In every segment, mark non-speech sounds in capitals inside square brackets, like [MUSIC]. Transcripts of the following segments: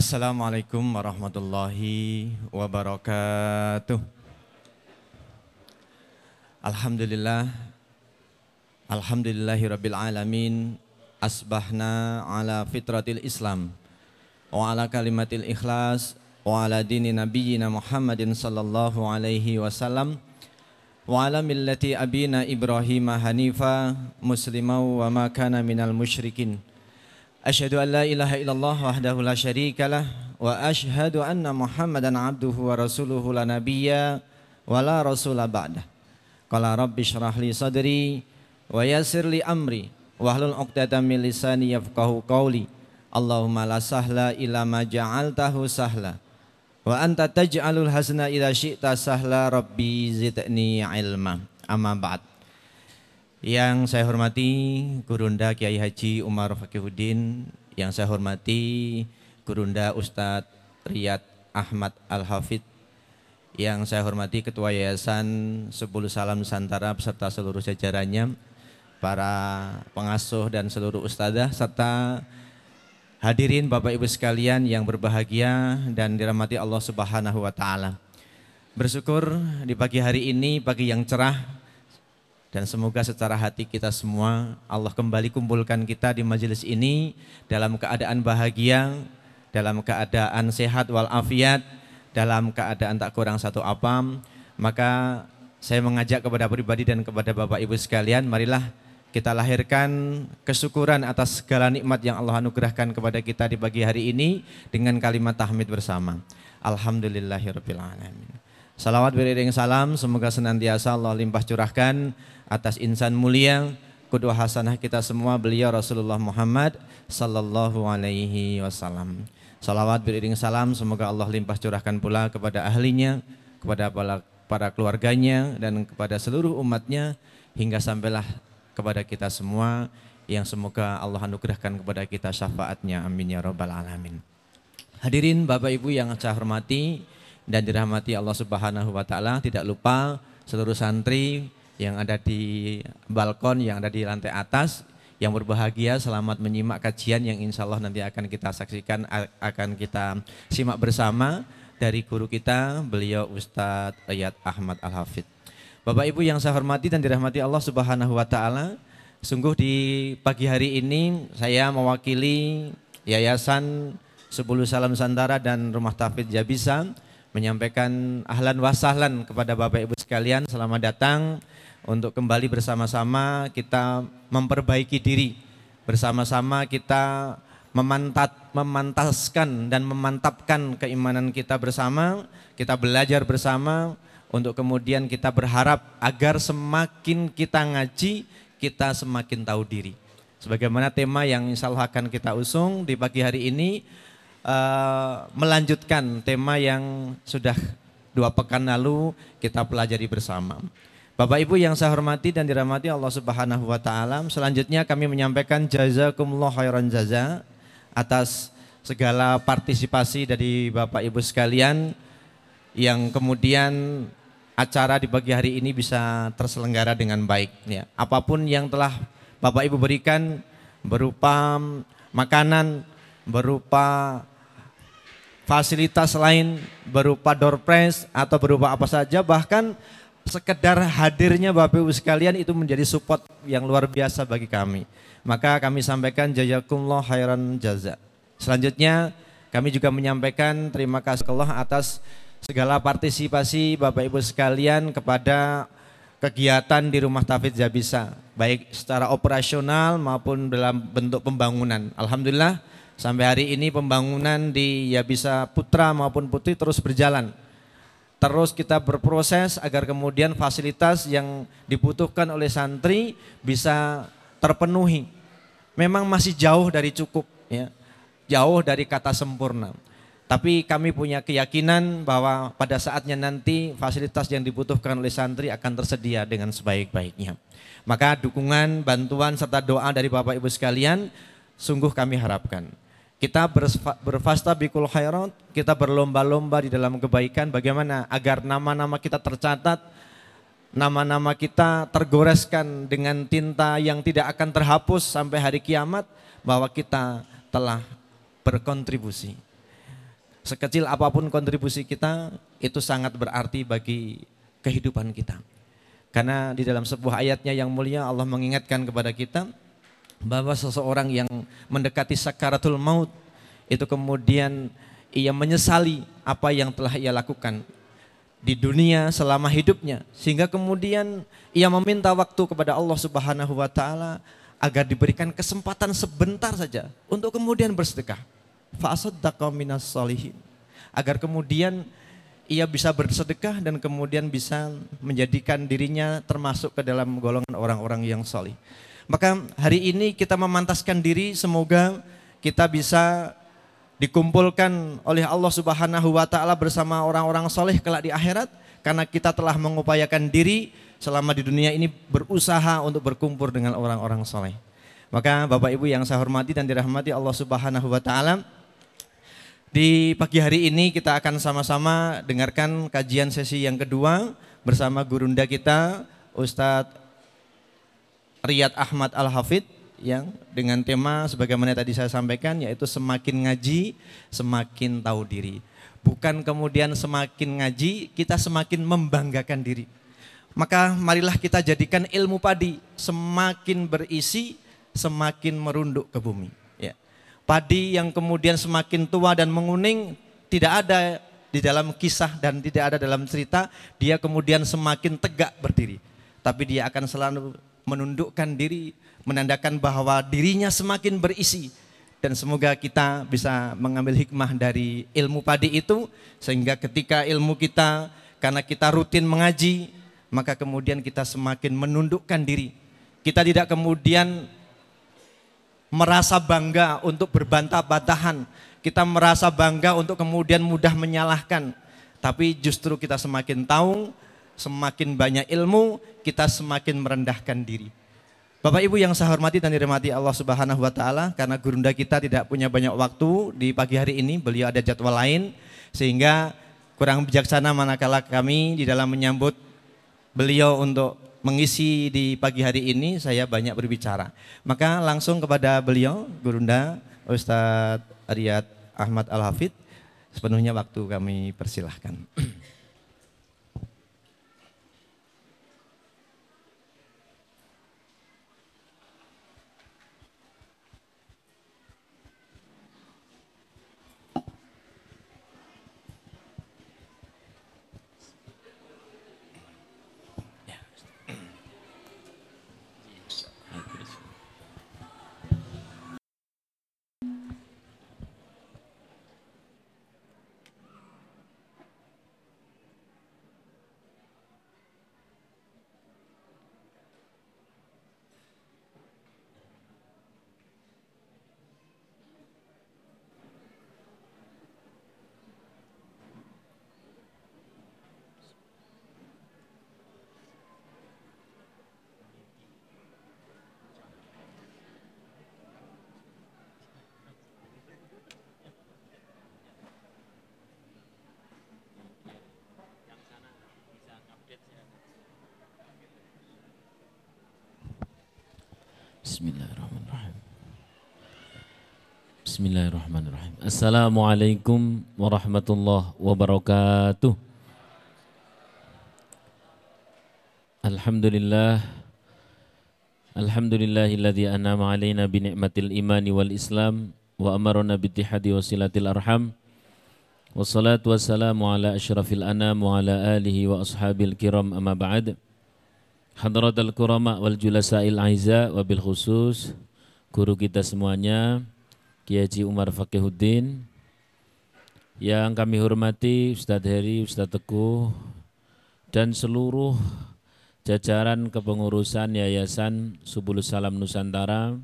Assalamualaikum warahmatullahi wabarakatuh. Alhamdulillah Alhamdulillahi rabbil alamin Asbahna ala fitratil islam Wa ala kalimatil ikhlas Wa ala dini nabiyyina Muhammadin sallallahu alaihi wasallam Wa ala millati abina Ibrahim hanifa Muslimau wa ma kana minal musyrikin Asyhadu an la ilaha illallah wahdahu la syarika lah Wa asyhadu anna Muhammadan abduhu wa rasuluhu la nabiyya Wa la rasula ba'dah Qala rabbi syrah li sadri wa yassir li amri wahlul 'uqdatam min lisani yafqahu qawli. Allahumma la sahla illa ma ja'altahu sahla. Wa anta taj'alul hasna idza syi'ta sahla rabbi zidni ilma. Amma ba'd. Yang saya hormati Gurunda Kiai Haji Umar Fakihuddin, yang saya hormati Gurunda Ustadz Riyad Ahmad Al-Hafidh yang saya hormati Ketua Yayasan Sepuluh Salam Nusantara beserta seluruh jajarannya, para pengasuh dan seluruh ustazah serta hadirin Bapak Ibu sekalian yang berbahagia dan dirahmati Allah Subhanahu wa taala. Bersyukur di pagi hari ini pagi yang cerah dan semoga secara hati kita semua Allah kembali kumpulkan kita di majelis ini dalam keadaan bahagia, dalam keadaan sehat walafiat dalam keadaan tak kurang satu apam, maka saya mengajak kepada pribadi dan kepada Bapak Ibu sekalian, marilah kita lahirkan kesyukuran atas segala nikmat yang Allah anugerahkan kepada kita di pagi hari ini dengan kalimat tahmid bersama. Alhamdulillahirrahmanirrahim. Salawat beriring salam, semoga senantiasa Allah limpah curahkan atas insan mulia, kedua hasanah kita semua beliau Rasulullah Muhammad sallallahu alaihi wasallam. Salawat beriring salam semoga Allah limpah curahkan pula kepada ahlinya, kepada para keluarganya dan kepada seluruh umatnya hingga sampailah kepada kita semua yang semoga Allah anugerahkan kepada kita syafaatnya amin ya rabbal alamin. Hadirin Bapak Ibu yang saya hormati dan dirahmati Allah Subhanahu wa taala, tidak lupa seluruh santri yang ada di balkon yang ada di lantai atas yang berbahagia selamat menyimak kajian yang insya Allah nanti akan kita saksikan akan kita simak bersama dari guru kita beliau Ustadz Ayat Ahmad Al Hafid. Bapak Ibu yang saya hormati dan dirahmati Allah Subhanahu Wa Taala, sungguh di pagi hari ini saya mewakili Yayasan Sepuluh Salam Santara dan Rumah Tafid Jabisa menyampaikan ahlan wasahlan kepada Bapak Ibu sekalian selamat datang untuk kembali bersama-sama kita memperbaiki diri. Bersama-sama kita memantat, memantaskan dan memantapkan keimanan kita bersama, kita belajar bersama untuk kemudian kita berharap agar semakin kita ngaji, kita semakin tahu diri. Sebagaimana tema yang insya Allah akan kita usung di pagi hari ini, uh, melanjutkan tema yang sudah dua pekan lalu kita pelajari bersama. Bapak Ibu yang saya hormati dan dirahmati Allah Subhanahu wa taala, selanjutnya kami menyampaikan jazakumullah khairan jaza atas segala partisipasi dari Bapak Ibu sekalian yang kemudian acara di pagi hari ini bisa terselenggara dengan baik ya. Apa pun yang telah Bapak Ibu berikan berupa makanan, berupa fasilitas lain, berupa door prize atau berupa apa saja bahkan sekedar hadirnya Bapak Ibu sekalian itu menjadi support yang luar biasa bagi kami. Maka kami sampaikan jazakumullah khairan jaza. Selanjutnya kami juga menyampaikan terima kasih Allah atas segala partisipasi Bapak Ibu sekalian kepada kegiatan di Rumah Tafid Jabisa, baik secara operasional maupun dalam bentuk pembangunan. Alhamdulillah sampai hari ini pembangunan di Yabisa Putra maupun Putri terus berjalan terus kita berproses agar kemudian fasilitas yang dibutuhkan oleh santri bisa terpenuhi. Memang masih jauh dari cukup ya. Jauh dari kata sempurna. Tapi kami punya keyakinan bahwa pada saatnya nanti fasilitas yang dibutuhkan oleh santri akan tersedia dengan sebaik-baiknya. Maka dukungan, bantuan serta doa dari Bapak Ibu sekalian sungguh kami harapkan. Kita berfasta bikul khairat, kita berlomba-lomba di dalam kebaikan bagaimana agar nama-nama kita tercatat, nama-nama kita tergoreskan dengan tinta yang tidak akan terhapus sampai hari kiamat bahwa kita telah berkontribusi. Sekecil apa pun kontribusi kita itu sangat berarti bagi kehidupan kita. Karena di dalam sebuah ayatnya yang mulia Allah mengingatkan kepada kita bahwa seseorang yang mendekati sakaratul maut itu kemudian ia menyesali apa yang telah ia lakukan di dunia selama hidupnya sehingga kemudian ia meminta waktu kepada Allah Subhanahu wa taala agar diberikan kesempatan sebentar saja untuk kemudian bersedekah. Minas solihin. Agar kemudian ia bisa bersedekah dan kemudian bisa menjadikan dirinya termasuk ke dalam golongan orang-orang yang solih. Maka hari ini kita memantaskan diri semoga kita bisa dikumpulkan oleh Allah Subhanahu wa taala bersama orang-orang soleh kelak di akhirat karena kita telah mengupayakan diri selama di dunia ini berusaha untuk berkumpul dengan orang-orang soleh. Maka Bapak Ibu yang saya hormati dan dirahmati Allah Subhanahu wa taala, di pagi hari ini kita akan sama-sama dengarkan kajian sesi yang kedua bersama gurunda kita Ustadz Riyad Ahmad Al-Hafid yang dengan tema sebagaimana tadi saya sampaikan yaitu semakin ngaji semakin tahu diri. Bukan kemudian semakin ngaji kita semakin membanggakan diri. Maka marilah kita jadikan ilmu padi semakin berisi semakin merunduk ke bumi. Ya. Padi yang kemudian semakin tua dan menguning tidak ada di dalam kisah dan tidak ada dalam cerita, dia kemudian semakin tegak berdiri. Tapi dia akan selalu menundukkan diri, menandakan bahwa dirinya semakin berisi. Dan semoga kita bisa mengambil hikmah dari ilmu padi itu, sehingga ketika ilmu kita, karena kita rutin mengaji, maka kemudian kita semakin menundukkan diri. Kita tidak kemudian merasa bangga untuk berbantah-bantahan. Kita merasa bangga untuk kemudian mudah menyalahkan. Tapi justru kita semakin tahu semakin banyak ilmu, kita semakin merendahkan diri. Bapak Ibu yang saya hormati dan dirahmati Allah Subhanahu wa taala, karena gurunda kita tidak punya banyak waktu di pagi hari ini, beliau ada jadwal lain sehingga kurang bijaksana manakala kami di dalam menyambut beliau untuk mengisi di pagi hari ini saya banyak berbicara. Maka langsung kepada beliau gurunda Ustadz Riyad Ahmad Al-Hafid sepenuhnya waktu kami persilahkan. Bismillahirrahmanirrahim. Bismillahirrahmanirrahim. Assalamualaikum warahmatullahi wabarakatuh. Alhamdulillah. Alhamdulillahilladzi an'ama alaina bi ni'matil imani wal islam wa amarna bi ittihadi wasilatil arham. Wassalatu wassalamu ala asyrafil anam wa ala alihi wa ashabil kiram. Amma ba'd. Hadratul kurama wal julasa'il aiza wabil khusus. Guru kita semuanya Kiai Umar Fakihuddin yang kami hormati Ustadz Heri, Ustadz Teguh dan seluruh jajaran kepengurusan Yayasan Subulus Salam Nusantara.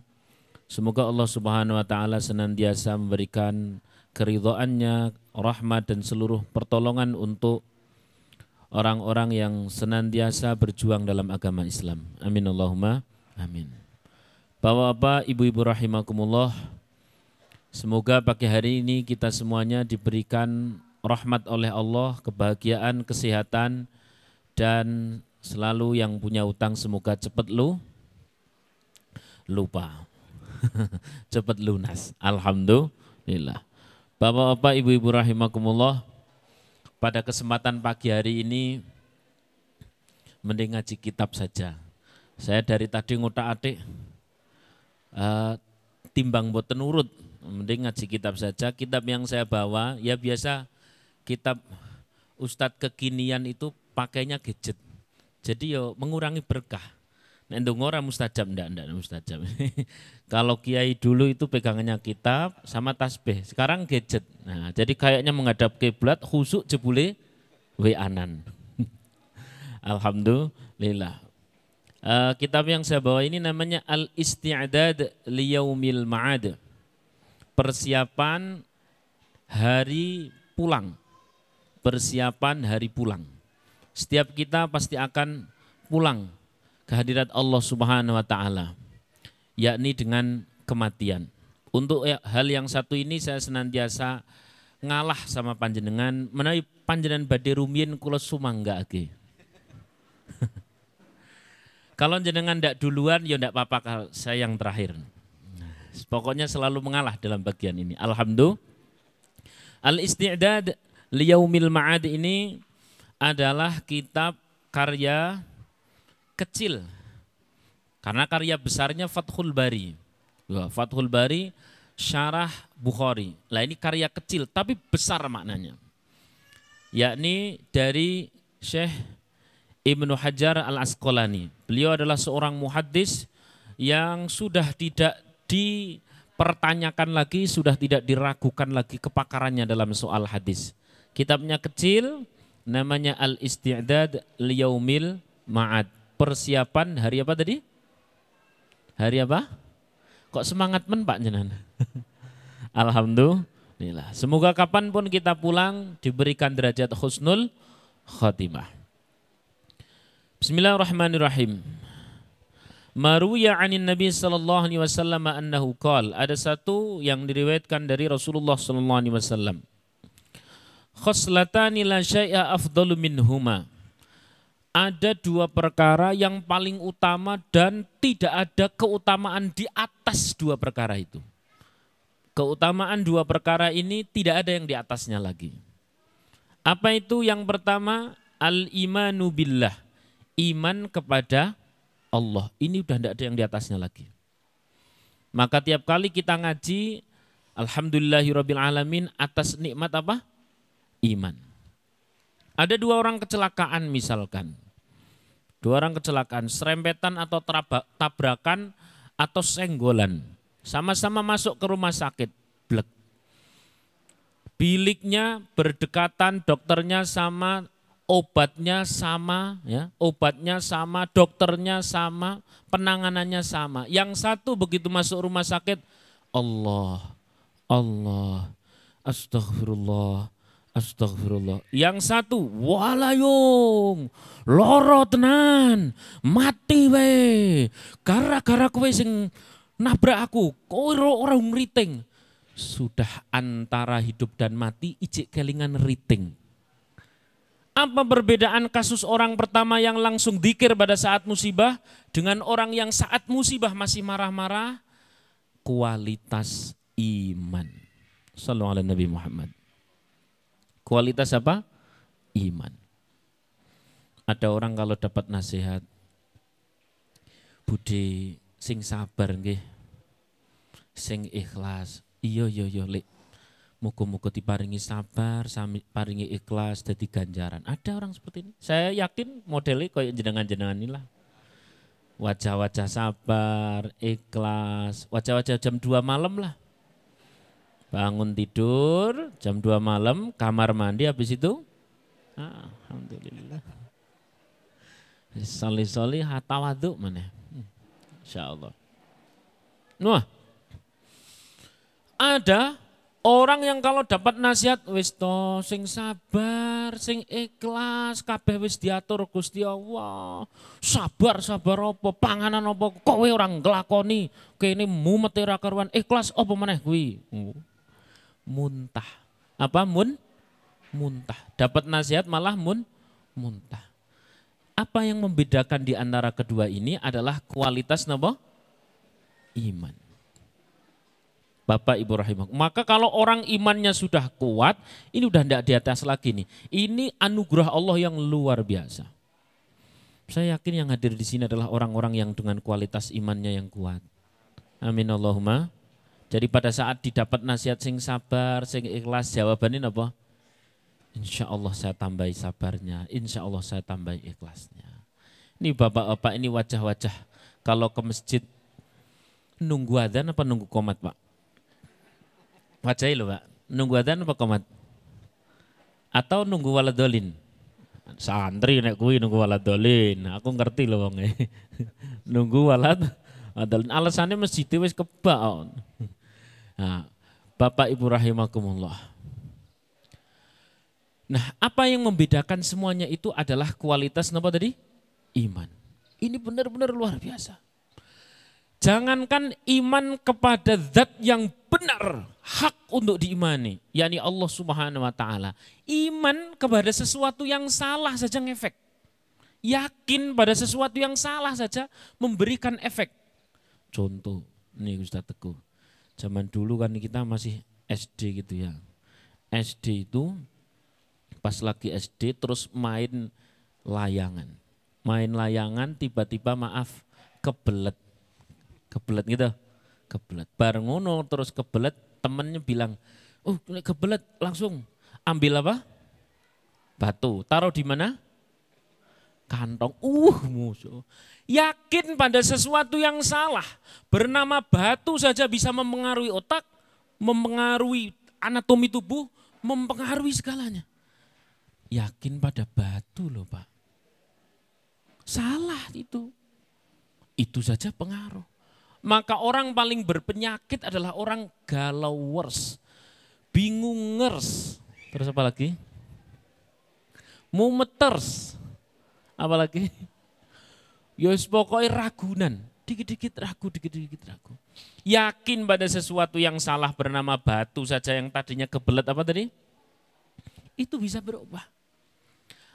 Semoga Allah Subhanahu wa taala senantiasa memberikan keridhaannya, rahmat dan seluruh pertolongan untuk orang-orang yang senantiasa berjuang dalam agama Islam. Amin Allahumma amin. Bapak-bapak, ibu-ibu rahimakumullah, semoga pagi hari ini kita semuanya diberikan rahmat oleh Allah, kebahagiaan, kesehatan, dan selalu yang punya utang semoga cepat lu lupa. [LAUGHS] cepat lunas. Alhamdulillah. Bapak-bapak, ibu-ibu rahimakumullah, pada kesempatan pagi hari ini mending ngaji kitab saja. Saya dari tadi ngutak-atik uh, timbang boten urut, mending ngaji kitab saja. Kitab yang saya bawa ya biasa kitab Ustadz kekinian itu pakainya gadget. Jadi yo mengurangi berkah. Nek ndonga ora mustajab ndak ndak mustajab. [LAUGHS] Kalau kiai dulu itu pegangannya kitab sama tasbih, sekarang gadget. Nah, jadi kayaknya menghadap kiblat khusuk jebule weanan. [LAUGHS] Alhamdulillah. Uh, kitab yang saya bawa ini namanya Al Isti'dad Liyaumil Ma'ad. Persiapan hari pulang. Persiapan hari pulang. Setiap kita pasti akan pulang kehadirat Allah Subhanahu wa taala yakni dengan kematian. Untuk ya, hal yang satu ini saya senantiasa ngalah sama panjenengan menawi panjenengan badhe rumiyin kula sumangga age. [LAUGHS] Kalau jenengan ndak duluan ya ndak apa-apa saya yang terakhir. Pokoknya selalu mengalah dalam bagian ini. Alhamdulillah. Al-Isti'dad liyaumil ma'ad ini adalah kitab karya kecil. Karena karya besarnya Fathul Bari. Fathul Bari syarah Bukhari. Lah ini karya kecil tapi besar maknanya. Yakni dari Syekh Ibnu Hajar Al-Asqalani. Beliau adalah seorang muhaddis yang sudah tidak dipertanyakan lagi, sudah tidak diragukan lagi kepakarannya dalam soal hadis. Kitabnya kecil, namanya Al-Isti'dad Liyaumil Ma'ad persiapan hari apa tadi? Hari apa? Kok semangat men Pak Jenan? [LAUGHS] Alhamdulillah. Semoga kapan pun kita pulang diberikan derajat husnul khotimah. Bismillahirrahmanirrahim. Maruya anin Nabi sallallahu alaihi wasallam annahu qol. Ada satu yang diriwayatkan dari Rasulullah sallallahu alaihi wasallam. Khoslatani la syai'a afdalu minhuma ada dua perkara yang paling utama dan tidak ada keutamaan di atas dua perkara itu. Keutamaan dua perkara ini tidak ada yang di atasnya lagi. Apa itu yang pertama? Al-imanu billah. Iman kepada Allah. Ini udah tidak ada yang di atasnya lagi. Maka tiap kali kita ngaji, alamin atas nikmat apa? Iman. Ada dua orang kecelakaan misalkan. Dua orang kecelakaan, serempetan atau tabrakan atau senggolan. Sama-sama masuk ke rumah sakit. Blek. Biliknya berdekatan, dokternya sama, obatnya sama, ya, obatnya sama, dokternya sama, penanganannya sama. Yang satu begitu masuk rumah sakit, Allah, Allah, astagfirullah, Astagfirullah. Yang satu, walayung, loro tenan, mati we. Gara-gara kowe sing nabrak aku, kowe orang ngriting. Sudah antara hidup dan mati, ijik kelingan riting. Apa perbedaan kasus orang pertama yang langsung dikir pada saat musibah dengan orang yang saat musibah masih marah-marah? Kualitas iman. Sallallahu alaihi Nabi Muhammad. Kualitas apa? Iman. Ada orang kalau dapat nasihat, budi sing sabar nggih. Sing ikhlas. Iya iya iya lek. Muga-muga diparingi sabar, sami paringi ikhlas jadi ganjaran. Ada orang seperti ini. Saya yakin modelnya kayak jenengan-jenengan inilah. Wajah-wajah sabar, ikhlas, wajah-wajah jam 2 malam lah Bangun tidur jam 2 malam, kamar mandi habis itu ah, alhamdulillah. Soli-soli hatawadu mana? Insya Allah. Wah, ada orang yang kalau dapat nasihat wis to sing sabar, sing ikhlas, kabeh wis diatur Gusti Allah. Sabar, sabar apa? Panganan apa? Kowe orang nglakoni kene mumet ora karuan ikhlas apa meneh kuwi? muntah. Apa mun? Muntah. Dapat nasihat malah mun muntah. Apa yang membedakan di antara kedua ini adalah kualitas napa? Iman. Bapak Ibu rahimah. Maka kalau orang imannya sudah kuat, ini udah tidak di atas lagi nih. Ini anugerah Allah yang luar biasa. Saya yakin yang hadir di sini adalah orang-orang yang dengan kualitas imannya yang kuat. Amin Allahumma. Jadi pada saat didapat nasihat sing sabar, sing ikhlas, jawabannya apa? Insya Allah saya tambahi sabarnya, insya Allah saya tambahi ikhlasnya. Ini bapak-bapak ini wajah-wajah kalau ke masjid nunggu adzan apa nunggu komat pak? Wajahnya loh pak, nunggu adzan apa komat? Atau nunggu waladolin? Santri nek kuwi nunggu waladolin, aku ngerti loh bang. [LAUGHS] nunggu walad, waladolin. Alasannya masjid wis kebak. Nah, Bapak Ibu rahimakumullah. Nah, apa yang membedakan semuanya itu adalah kualitas apa tadi? Iman. Ini benar-benar luar biasa. Jangankan iman kepada zat yang benar, hak untuk diimani, yakni Allah Subhanahu wa taala. Iman kepada sesuatu yang salah saja ngefek. Yakin pada sesuatu yang salah saja memberikan efek. Contoh, nih Ustaz Teguh. Zaman dulu kan kita masih SD gitu ya. SD itu pas lagi SD terus main layangan. Main layangan tiba-tiba maaf kebelet kebelet gitu. Kebelet. Bareng ngono terus kebelet temennya bilang oh kebelet langsung ambil apa? Batu. Taruh di mana? Kantong. Uh musuh. Yakin pada sesuatu yang salah? Bernama batu saja bisa mempengaruhi otak mempengaruhi anatomi tubuh mempengaruhi segalanya. Yakin pada batu loh pak. Salah itu. Itu saja pengaruh maka orang paling berpenyakit adalah orang galawers, bingungers, terus apa lagi? Mumeters, apa lagi? Yos pokoknya ragunan, dikit-dikit ragu, dikit-dikit ragu. Yakin pada sesuatu yang salah bernama batu saja yang tadinya kebelet apa tadi? Itu bisa berubah.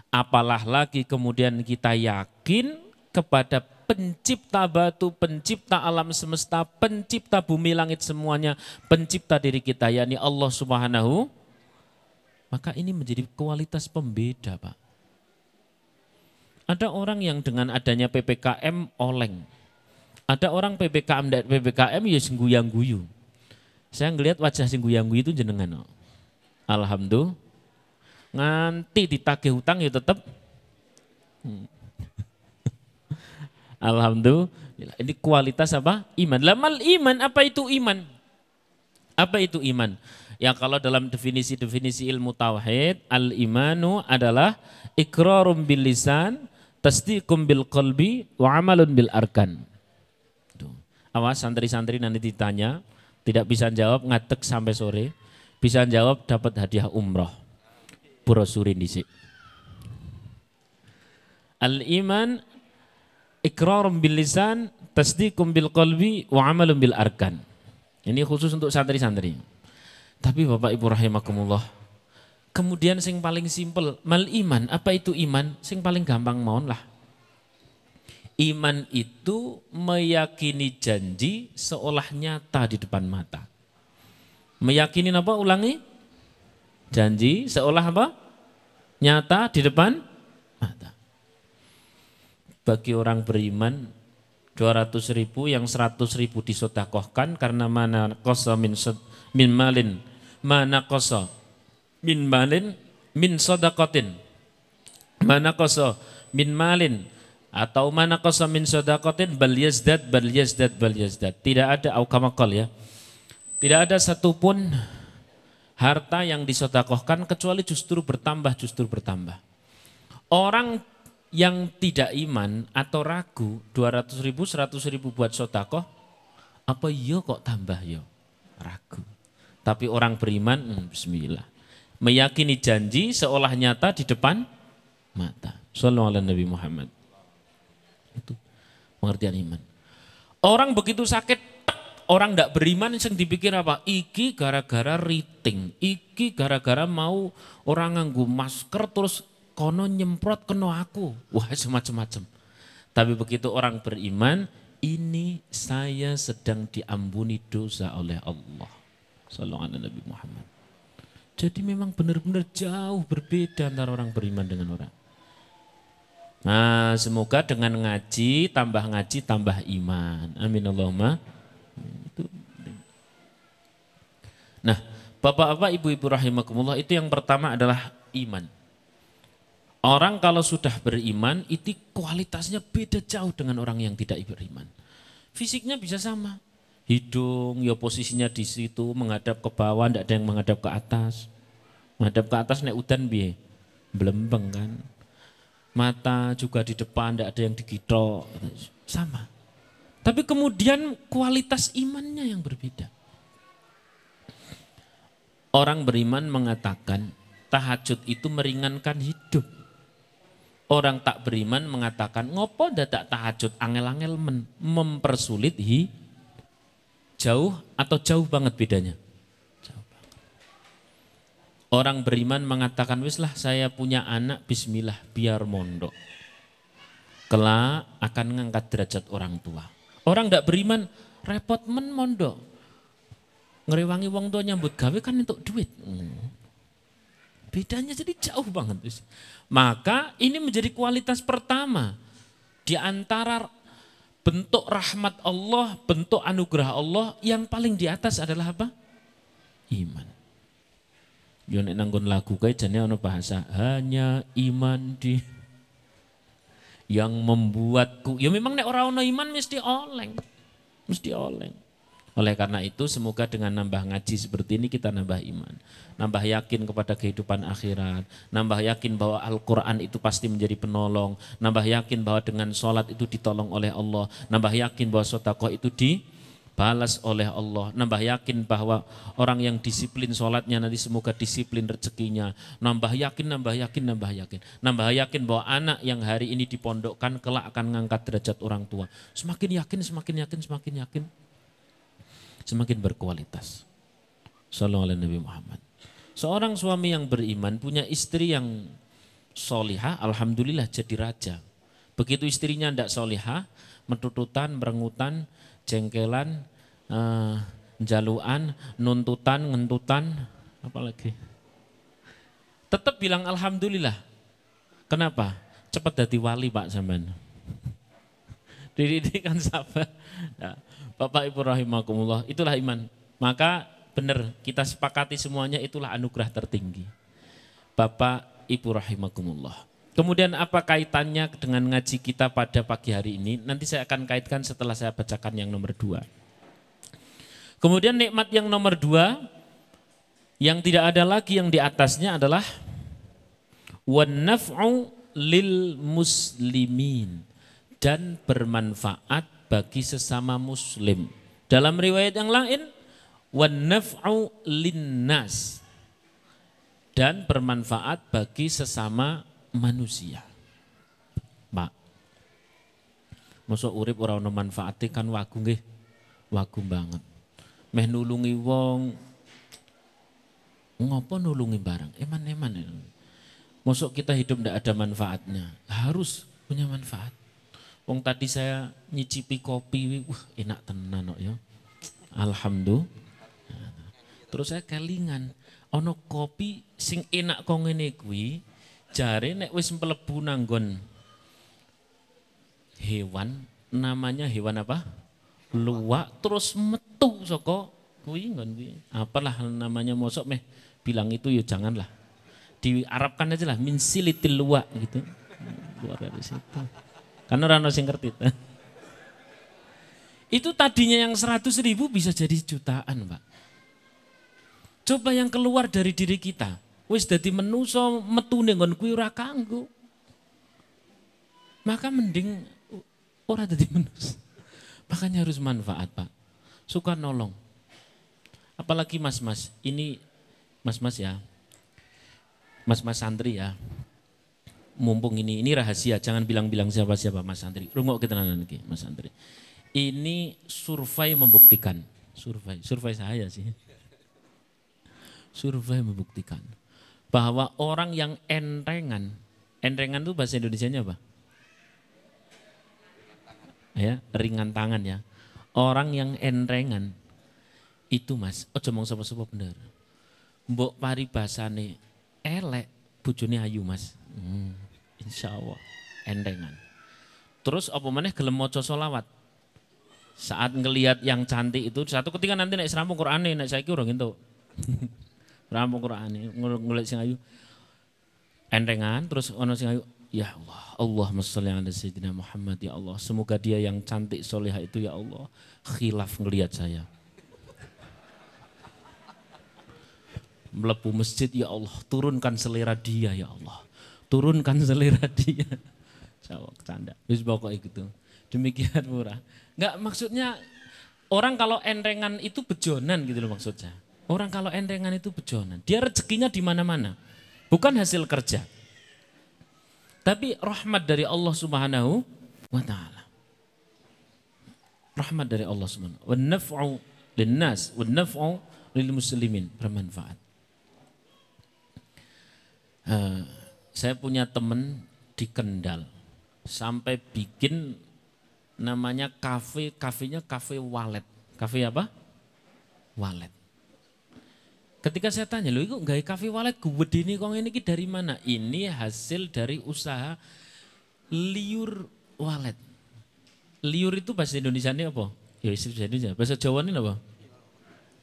Apalah lagi kemudian kita yakin kepada pencipta batu, pencipta alam semesta, pencipta bumi langit semuanya, pencipta diri kita yakni Allah Subhanahu maka ini menjadi kualitas pembeda, Pak. Ada orang yang dengan adanya PPKM oleng. Ada orang PPKM dan PPKM ya sengguyang guyu. Saya ngelihat wajah sengguyang guyu itu jenengan. Alhamdulillah. Nganti ditagih hutang ya tetap hmm. Alhamdulillah. Ini kualitas apa? Iman. Lamal iman, apa itu iman? Apa itu iman? Ya kalau dalam definisi-definisi ilmu tauhid, al-imanu adalah ikrarum bil lisan, tasdiqum bil qalbi, wa amalun bil arkan. Tuh. Awas santri-santri nanti ditanya, tidak bisa jawab ngatek sampai sore, bisa jawab dapat hadiah umroh. Brosurin disik. Al-iman ikrarum bil lisan, tasdiqum bil qalbi wa amalun bil arkan. Ini khusus untuk santri-santri. Tapi Bapak Ibu rahimakumullah, kemudian sing paling simpel, mal iman, apa itu iman? Sing paling gampang mohon lah. Iman itu meyakini janji seolah nyata di depan mata. Meyakini apa? Ulangi. Janji seolah apa? Nyata di depan bagi orang beriman 200 ribu yang 100 ribu disodakohkan karena mana kosa min, min malin mana kosa min malin min sodakotin mana kosa min malin atau mana kosa min sodakotin bal yazdad bal yazdad bal yazdad. Tidak ada aukamakol ya. Tidak ada satupun harta yang disodakohkan kecuali justru bertambah justru bertambah. Orang yang tidak iman atau ragu 200 ribu, 100 ribu buat sodakoh, apa iya kok tambah yo? Ragu. Tapi orang beriman, hmm, bismillah. Meyakini janji seolah nyata di depan mata. Sallallahu Nabi Muhammad. Itu pengertian iman. Orang begitu sakit, orang tidak beriman yang dipikir apa? Iki gara-gara riting, iki gara-gara mau orang nganggu masker terus kono nyemprot keno aku. Wah semacam-macam. Tapi begitu orang beriman, ini saya sedang diampuni dosa oleh Allah. Sallallahu Nabi Muhammad. Jadi memang benar-benar jauh berbeda antara orang beriman dengan orang. Nah, semoga dengan ngaji, tambah ngaji, tambah iman. Amin Allahumma. Itu. Nah, Bapak-bapak, ibu-ibu rahimakumullah, itu yang pertama adalah iman. Orang kalau sudah beriman, itu kualitasnya beda jauh dengan orang yang tidak beriman. Fisiknya bisa sama. Hidung, ya posisinya di situ, menghadap ke bawah, tidak ada yang menghadap ke atas. Menghadap ke atas, naik udan biye. Belembeng kan. Mata juga di depan, tidak ada yang digitok. Sama. Tapi kemudian kualitas imannya yang berbeda. Orang beriman mengatakan tahajud itu meringankan hidup. Orang tak beriman mengatakan ngopo dadak tahajud angel-angel mempersulit hi jauh atau jauh banget bedanya. Jauh banget. Orang beriman mengatakan wislah saya punya anak bismillah biar mondok. Kelak akan mengangkat derajat orang tua. Orang tidak beriman repot men mondok ngerewangi wong tua nyambut gawe kan untuk duit. Hmm. Bedanya jadi jauh banget. Maka ini menjadi kualitas pertama di antara bentuk rahmat Allah, bentuk anugerah Allah yang paling di atas adalah apa? Iman. Yo nek nanggon lagu kae jane ana bahasa hanya iman di yang membuatku. Ya memang nek ora ana iman mesti oleng. Mesti oleng. Oleh karena itu semoga dengan nambah ngaji seperti ini kita nambah iman. Nambah yakin kepada kehidupan akhirat. Nambah yakin bahwa Al-Quran itu pasti menjadi penolong. Nambah yakin bahwa dengan sholat itu ditolong oleh Allah. Nambah yakin bahwa sotakoh itu dibalas oleh Allah. Nambah yakin bahwa orang yang disiplin sholatnya nanti semoga disiplin rezekinya. Nambah yakin, nambah yakin, nambah yakin. Nambah yakin bahwa anak yang hari ini dipondokkan kelak akan mengangkat derajat orang tua. Semakin yakin, semakin yakin, semakin yakin berkualitas. Sallallahu Nabi Muhammad. Seorang suami yang beriman punya istri yang solihah, alhamdulillah jadi raja. Begitu istrinya tidak solihah, metututan, merengutan, jengkelan, uh, jaluan, nuntutan, ngentutan, apalagi. Tetap bilang alhamdulillah. Kenapa? Cepat jadi wali Pak Zaman. [LAUGHS] Dididikan sabar. Nah, Bapak Ibu rahimakumullah, itulah iman. Maka benar kita sepakati semuanya itulah anugerah tertinggi. Bapak Ibu rahimakumullah. Kemudian apa kaitannya dengan ngaji kita pada pagi hari ini? Nanti saya akan kaitkan setelah saya bacakan yang nomor dua. Kemudian nikmat yang nomor dua, yang tidak ada lagi yang di atasnya adalah wanaf'u lil muslimin dan bermanfaat bagi sesama muslim. Dalam riwayat yang lain, wan naf'u linnas dan bermanfaat bagi sesama manusia. Pak. Masuk urip ora ono manfaate kan wagu nggih. Wagu banget. Meh nulungi wong ngopo nulungi barang? Eman-eman. Masuk kita hidup tidak ada manfaatnya. Harus punya manfaat. Wong tadi saya nyicipi kopi, wah enak tenan kok ya. Alhamdulillah. Terus saya kelingan, ono kopi sing enak kok ngene kuwi, jare nek wis mlebu nanggon hewan, namanya hewan apa? Luwak terus metu saka kuwi nggon kuwi. Apalah namanya mosok meh bilang itu ya janganlah. Diarabkan aja lah min silitil luwak gitu. Luar dari situ. Karena orang sing ngerti. [LAUGHS] Itu tadinya yang 100 ribu bisa jadi jutaan, Pak. Coba yang keluar dari diri kita. Wis dadi menuso metune nggon kuwi. Maka mending ora dadi menus. Makanya harus manfaat, Pak. Suka nolong. Apalagi mas-mas, ini mas-mas ya. Mas-mas santri ya mumpung ini ini rahasia, jangan bilang-bilang siapa-siapa Mas Andri. Rungok kita nanti Mas Andri. Ini survei membuktikan, survei, survei saya sih. Survei membuktikan bahwa orang yang entengan, entengan itu bahasa Indonesia-nya apa? Ya, ringan tangan ya. Orang yang entengan Itu Mas, ojo mong sapa-sapa bener. Mbok paribasane elek, bojone ayu Mas. Hmm, insya Allah endengan. Terus apa maneh gelem maca selawat. Saat ngelihat yang cantik itu satu ketika nanti naik serampung Quran naik saiki urung itu. [LAUGHS] Serampung Quran ngelihat sing ayu. Endengan terus ono sing ayu, ya Allah, Allah sholli ala sayyidina Muhammad ya Allah. Semoga dia yang cantik soleha itu ya Allah khilaf ngelihat saya. Melepu masjid ya Allah, turunkan selera dia ya Allah. Turunkan selera dia. Saya canda. Wis pokoknya gitu. Demikian murah. Enggak maksudnya orang kalau endengan itu bejonan gitu loh maksudnya. Orang kalau endengan itu bejonan. Dia rezekinya di mana-mana. Bukan hasil kerja. Tapi rahmat dari Allah Subhanahu wa taala. Rahmat dari Allah Subhanahu wa naf'u linnas wa naf'u lil muslimin bermanfaat. Uh, saya punya teman di Kendal sampai bikin namanya kafe, kafenya kafe walet. Kafe apa? Walet. Ketika saya tanya, lo itu nggak kafe walet gue ini kok ini dari mana? Ini hasil dari usaha liur walet. Liur itu bahasa Indonesia ini apa? Ya bahasa Indonesia. Bahasa Jawa ini apa?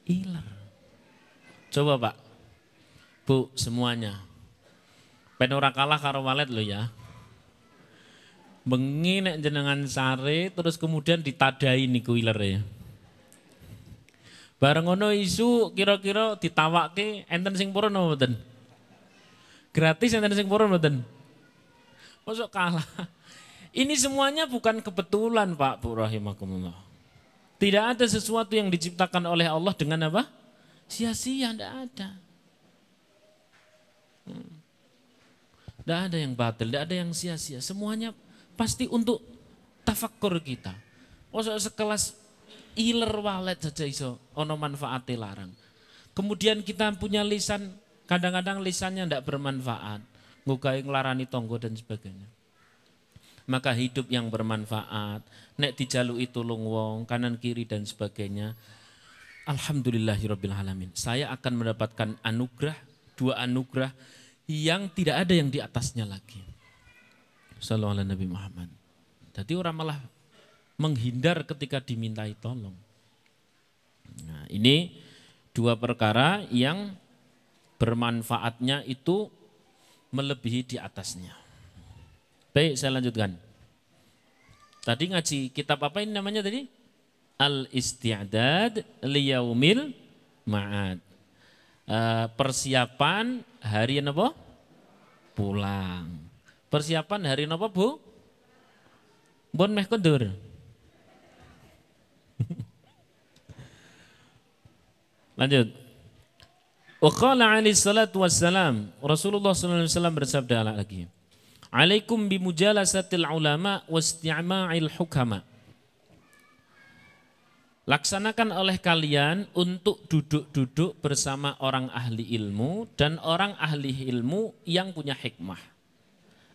Ilar. Coba Pak, Bu semuanya. Penora kalah karo walet lo ya bengi nek jenengan sare terus kemudian ditadai niku ya. Bareng ngono isu kira-kira ditawake enten sing purun mboten? Gratis enten sing purun mboten? Masuk kalah. Ini semuanya bukan kebetulan Pak Bu rahimakumullah. Tidak ada sesuatu yang diciptakan oleh Allah dengan apa? Sia-sia, tidak ada. Tidak ada yang batil, tidak ada yang sia-sia. Semuanya pasti untuk tafakkur kita. Masuk sekelas iler walet saja iso ono manfaatnya larang. Kemudian kita punya lisan, kadang-kadang lisannya tidak bermanfaat. Ngukai ngelarani tonggo dan sebagainya. Maka hidup yang bermanfaat, nek dijalui tulung wong, kanan kiri dan sebagainya. Alhamdulillahirrabbilalamin. Saya akan mendapatkan anugerah, dua anugerah yang tidak ada yang di atasnya lagi. Sallallahu Nabi Muhammad. Jadi orang malah menghindar ketika dimintai tolong. Nah, ini dua perkara yang bermanfaatnya itu melebihi di atasnya. Baik, saya lanjutkan. Tadi ngaji kitab apa ini namanya tadi? Al-Isti'dad liyaumil ma'ad. Uh, persiapan hari apa? Pulang. Persiapan hari napa, Bu? Bon meh kondur. [LAUGHS] Lanjut. Wa qala alaihi salatu wassalam, Rasulullah wasallam bersabda lagi. Alaikum bimujalasatil ulama wasti'ma'il hukama. Laksanakan oleh kalian untuk duduk-duduk bersama orang ahli ilmu dan orang ahli ilmu yang punya hikmah.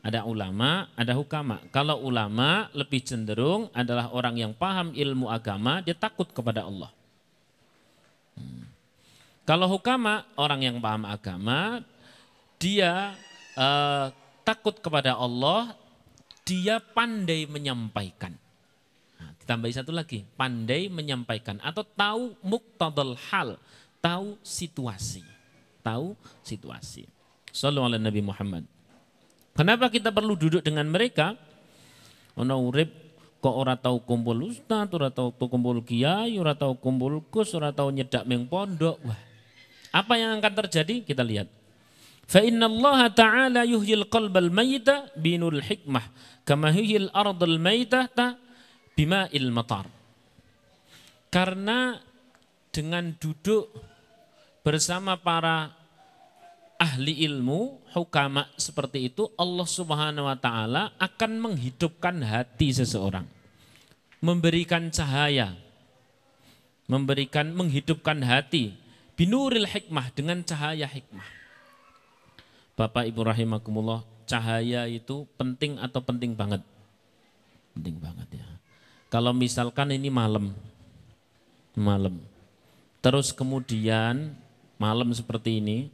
Ada ulama, ada hukama. Kalau ulama lebih cenderung adalah orang yang paham ilmu agama, dia takut kepada Allah. Hmm. Kalau hukama, orang yang paham agama, dia uh, takut kepada Allah, dia pandai menyampaikan. Ditambahi satu lagi, pandai menyampaikan atau tahu muktadal hal, tahu situasi. Tahu situasi. Sallallahu Nabi Muhammad. Kenapa kita perlu duduk dengan mereka? Ono urip kok ora tahu kumpul ustaz, ora tahu kumpul kiai, ora tahu kumpul kus, ora tahu nyedak meng pondok. Wah. Apa yang akan terjadi? Kita lihat. Fa inna Allah ta'ala yuhyil qalbal mayta binul hikmah kama yuhyil ardal mayta ta bima'il matar. Karena dengan duduk bersama para ahli ilmu, hukama seperti itu, Allah Subhanahu wa taala akan menghidupkan hati seseorang. Memberikan cahaya. Memberikan menghidupkan hati binuril hikmah dengan cahaya hikmah. Bapak Ibu rahimakumullah, cahaya itu penting atau penting banget? Penting banget ya. Kalau misalkan ini malam, malam, Terus kemudian malam seperti ini,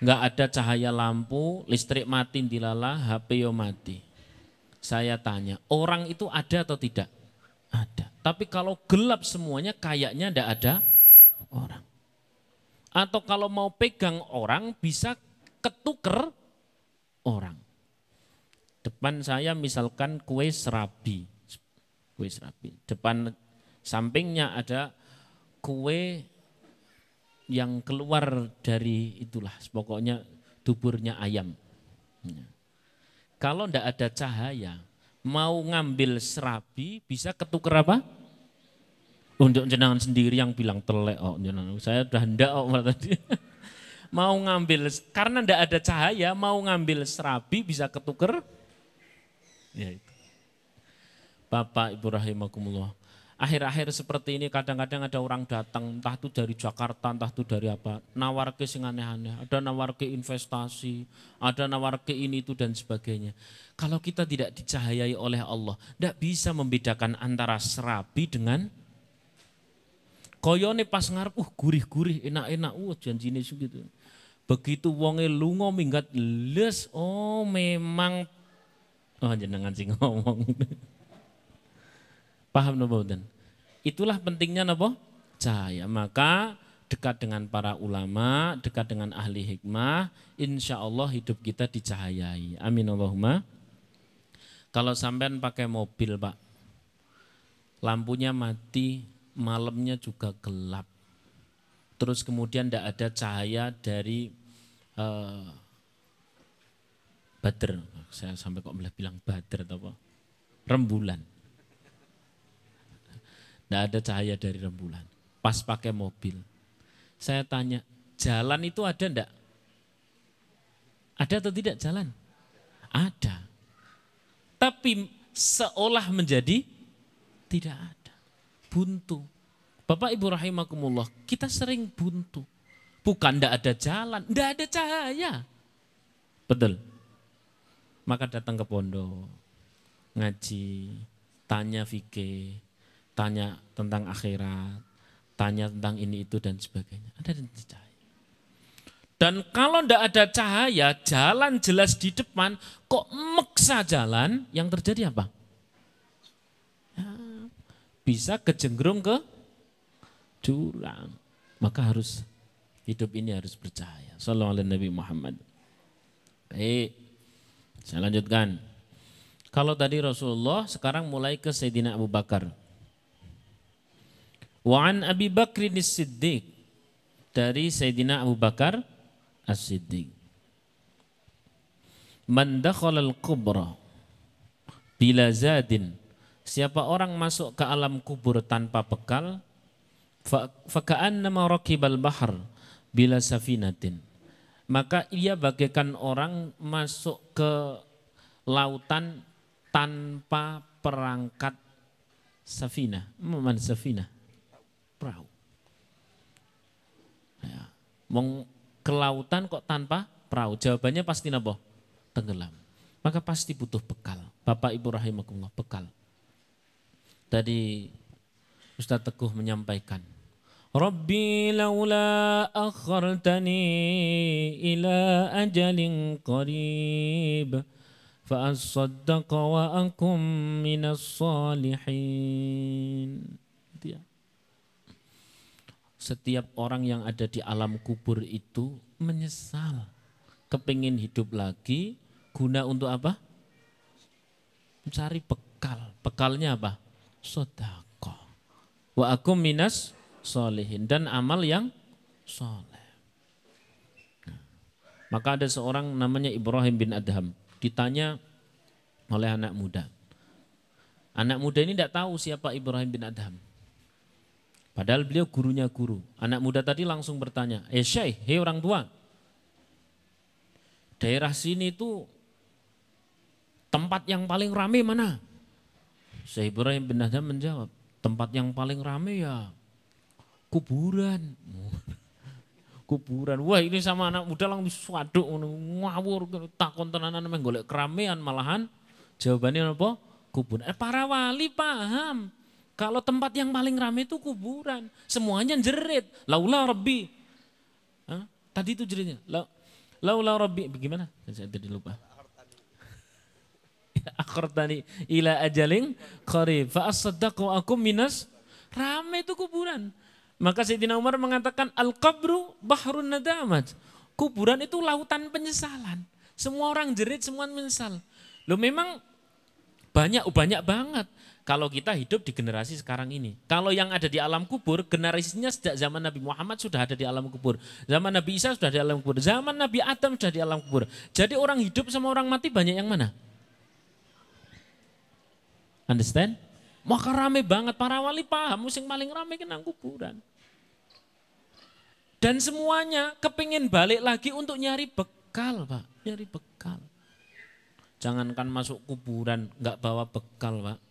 nggak ada cahaya lampu, listrik mati dilala, HP yo mati. Saya tanya, orang itu ada atau tidak? Ada. Tapi kalau gelap semuanya kayaknya ndak ada orang. Atau kalau mau pegang orang bisa ketuker orang. Depan saya misalkan kue serabi. Kue serabi. Depan sampingnya ada kue yang keluar dari itulah pokoknya duburnya ayam. Ya. Kalau ndak ada cahaya, mau ngambil serabi bisa ketuker apa? Untuk jenengan sendiri yang bilang telek oh jenengan. Saya udah ndak oh tadi. [LAUGHS] mau ngambil karena ndak ada cahaya, mau ngambil serabi bisa ketuker ya itu. Bapak Ibu rahimakumullah. Akhir-akhir seperti ini kadang-kadang ada orang datang entah itu dari Jakarta entah itu dari apa nawar ke sing aneh-aneh ada nawar ke investasi ada nawar ke ini itu dan sebagainya. Kalau kita tidak dicahayai oleh Allah tidak bisa membedakan antara serabi dengan koyone pas ngarep uh gurih-gurih enak-enak uh janjine gitu. Begitu wonge lungo minggat les oh memang oh jenengan sing ngomong [LAUGHS] Paham nopo dan Itulah pentingnya nopo cahaya. Maka dekat dengan para ulama, dekat dengan ahli hikmah, insya Allah hidup kita dicahayai. Amin Allahumma. Kalau sampean pakai mobil pak, lampunya mati, malamnya juga gelap. Terus kemudian tidak ada cahaya dari uh, bader. Saya sampai kok bilang bader atau apa? Rembulan tidak ada cahaya dari rembulan. Pas pakai mobil. Saya tanya, jalan itu ada enggak? Ada atau tidak jalan? Ada. Tapi seolah menjadi tidak ada. Buntu. Bapak Ibu rahimakumullah, kita sering buntu. Bukan enggak ada jalan, enggak ada cahaya. Betul. Maka datang ke pondok, ngaji, tanya fikih, tanya tentang akhirat, tanya tentang ini itu dan sebagainya. Ada dan cahaya. Dan kalau tidak ada cahaya, jalan jelas di depan, kok meksa jalan, yang terjadi apa? Ya, bisa kejengrung ke jurang. Maka harus hidup ini harus bercahaya. Sallallahu Nabi Muhammad. Baik, saya lanjutkan. Kalau tadi Rasulullah, sekarang mulai ke Sayyidina Abu Bakar. Wa an Abi Bakr Siddiq dari Sayyidina Abu Bakar As-Siddiq. Man dakhalal kubra bila zadin. Siapa orang masuk ke alam kubur tanpa bekal, faka'annama rakibal bahar bila safinatin. Maka ia bagaikan orang masuk ke lautan tanpa perangkat safina. Mana safina? Perahu. Ya. Mong ke lautan kok tanpa perahu? Jawabannya pasti napa? Tenggelam. Maka pasti butuh bekal. Bapak Ibu rahimakumullah, bekal. Tadi Ustaz Teguh menyampaikan, Rabbi laula akhartani ila ajalin qarib fa wa akum minas salihin setiap orang yang ada di alam kubur itu menyesal. Kepingin hidup lagi, guna untuk apa? Mencari bekal. Bekalnya apa? Sodako. Wa aku minas solehin. Dan amal yang soleh. Maka ada seorang namanya Ibrahim bin Adham. Ditanya oleh anak muda. Anak muda ini tidak tahu siapa Ibrahim bin Adham. Padahal beliau gurunya guru. Anak muda tadi langsung bertanya, eh syekh, hei orang tua, daerah sini itu tempat yang paling rame mana? Syekh Ibrahim bin Adam menjawab, tempat yang paling rame ya kuburan. [LAUGHS] kuburan. Wah ini sama anak muda langsung suaduk, ngawur, takon tenanan golek keramaian malahan. Jawabannya apa? Kuburan. Eh, para wali paham Kalau tempat yang paling ramai itu kuburan. Semuanya jerit. Laula Rabbi. Hah? Tadi itu jeritnya. La, laula Rabbi. Bagaimana? Saya tadi lupa. [LAUGHS] Akhirtani ila ajaling qarib. Fa asaddaqu akum minas. Ramai itu kuburan. Maka Sayyidina Umar mengatakan al-qabru bahrun nadamat. Kuburan itu lautan penyesalan. Semua orang jerit, semua menyesal. Lo memang banyak, banyak banget. Kalau kita hidup di generasi sekarang ini. Kalau yang ada di alam kubur, generasinya sejak zaman Nabi Muhammad sudah ada di alam kubur. Zaman Nabi Isa sudah di alam kubur. Zaman Nabi Adam sudah di alam kubur. Jadi orang hidup sama orang mati banyak yang mana? Understand? Maka rame banget para wali paham, musim paling rame kena kuburan. Dan semuanya kepingin balik lagi untuk nyari bekal, Pak. Nyari bekal. Jangankan masuk kuburan, nggak bawa bekal, Pak.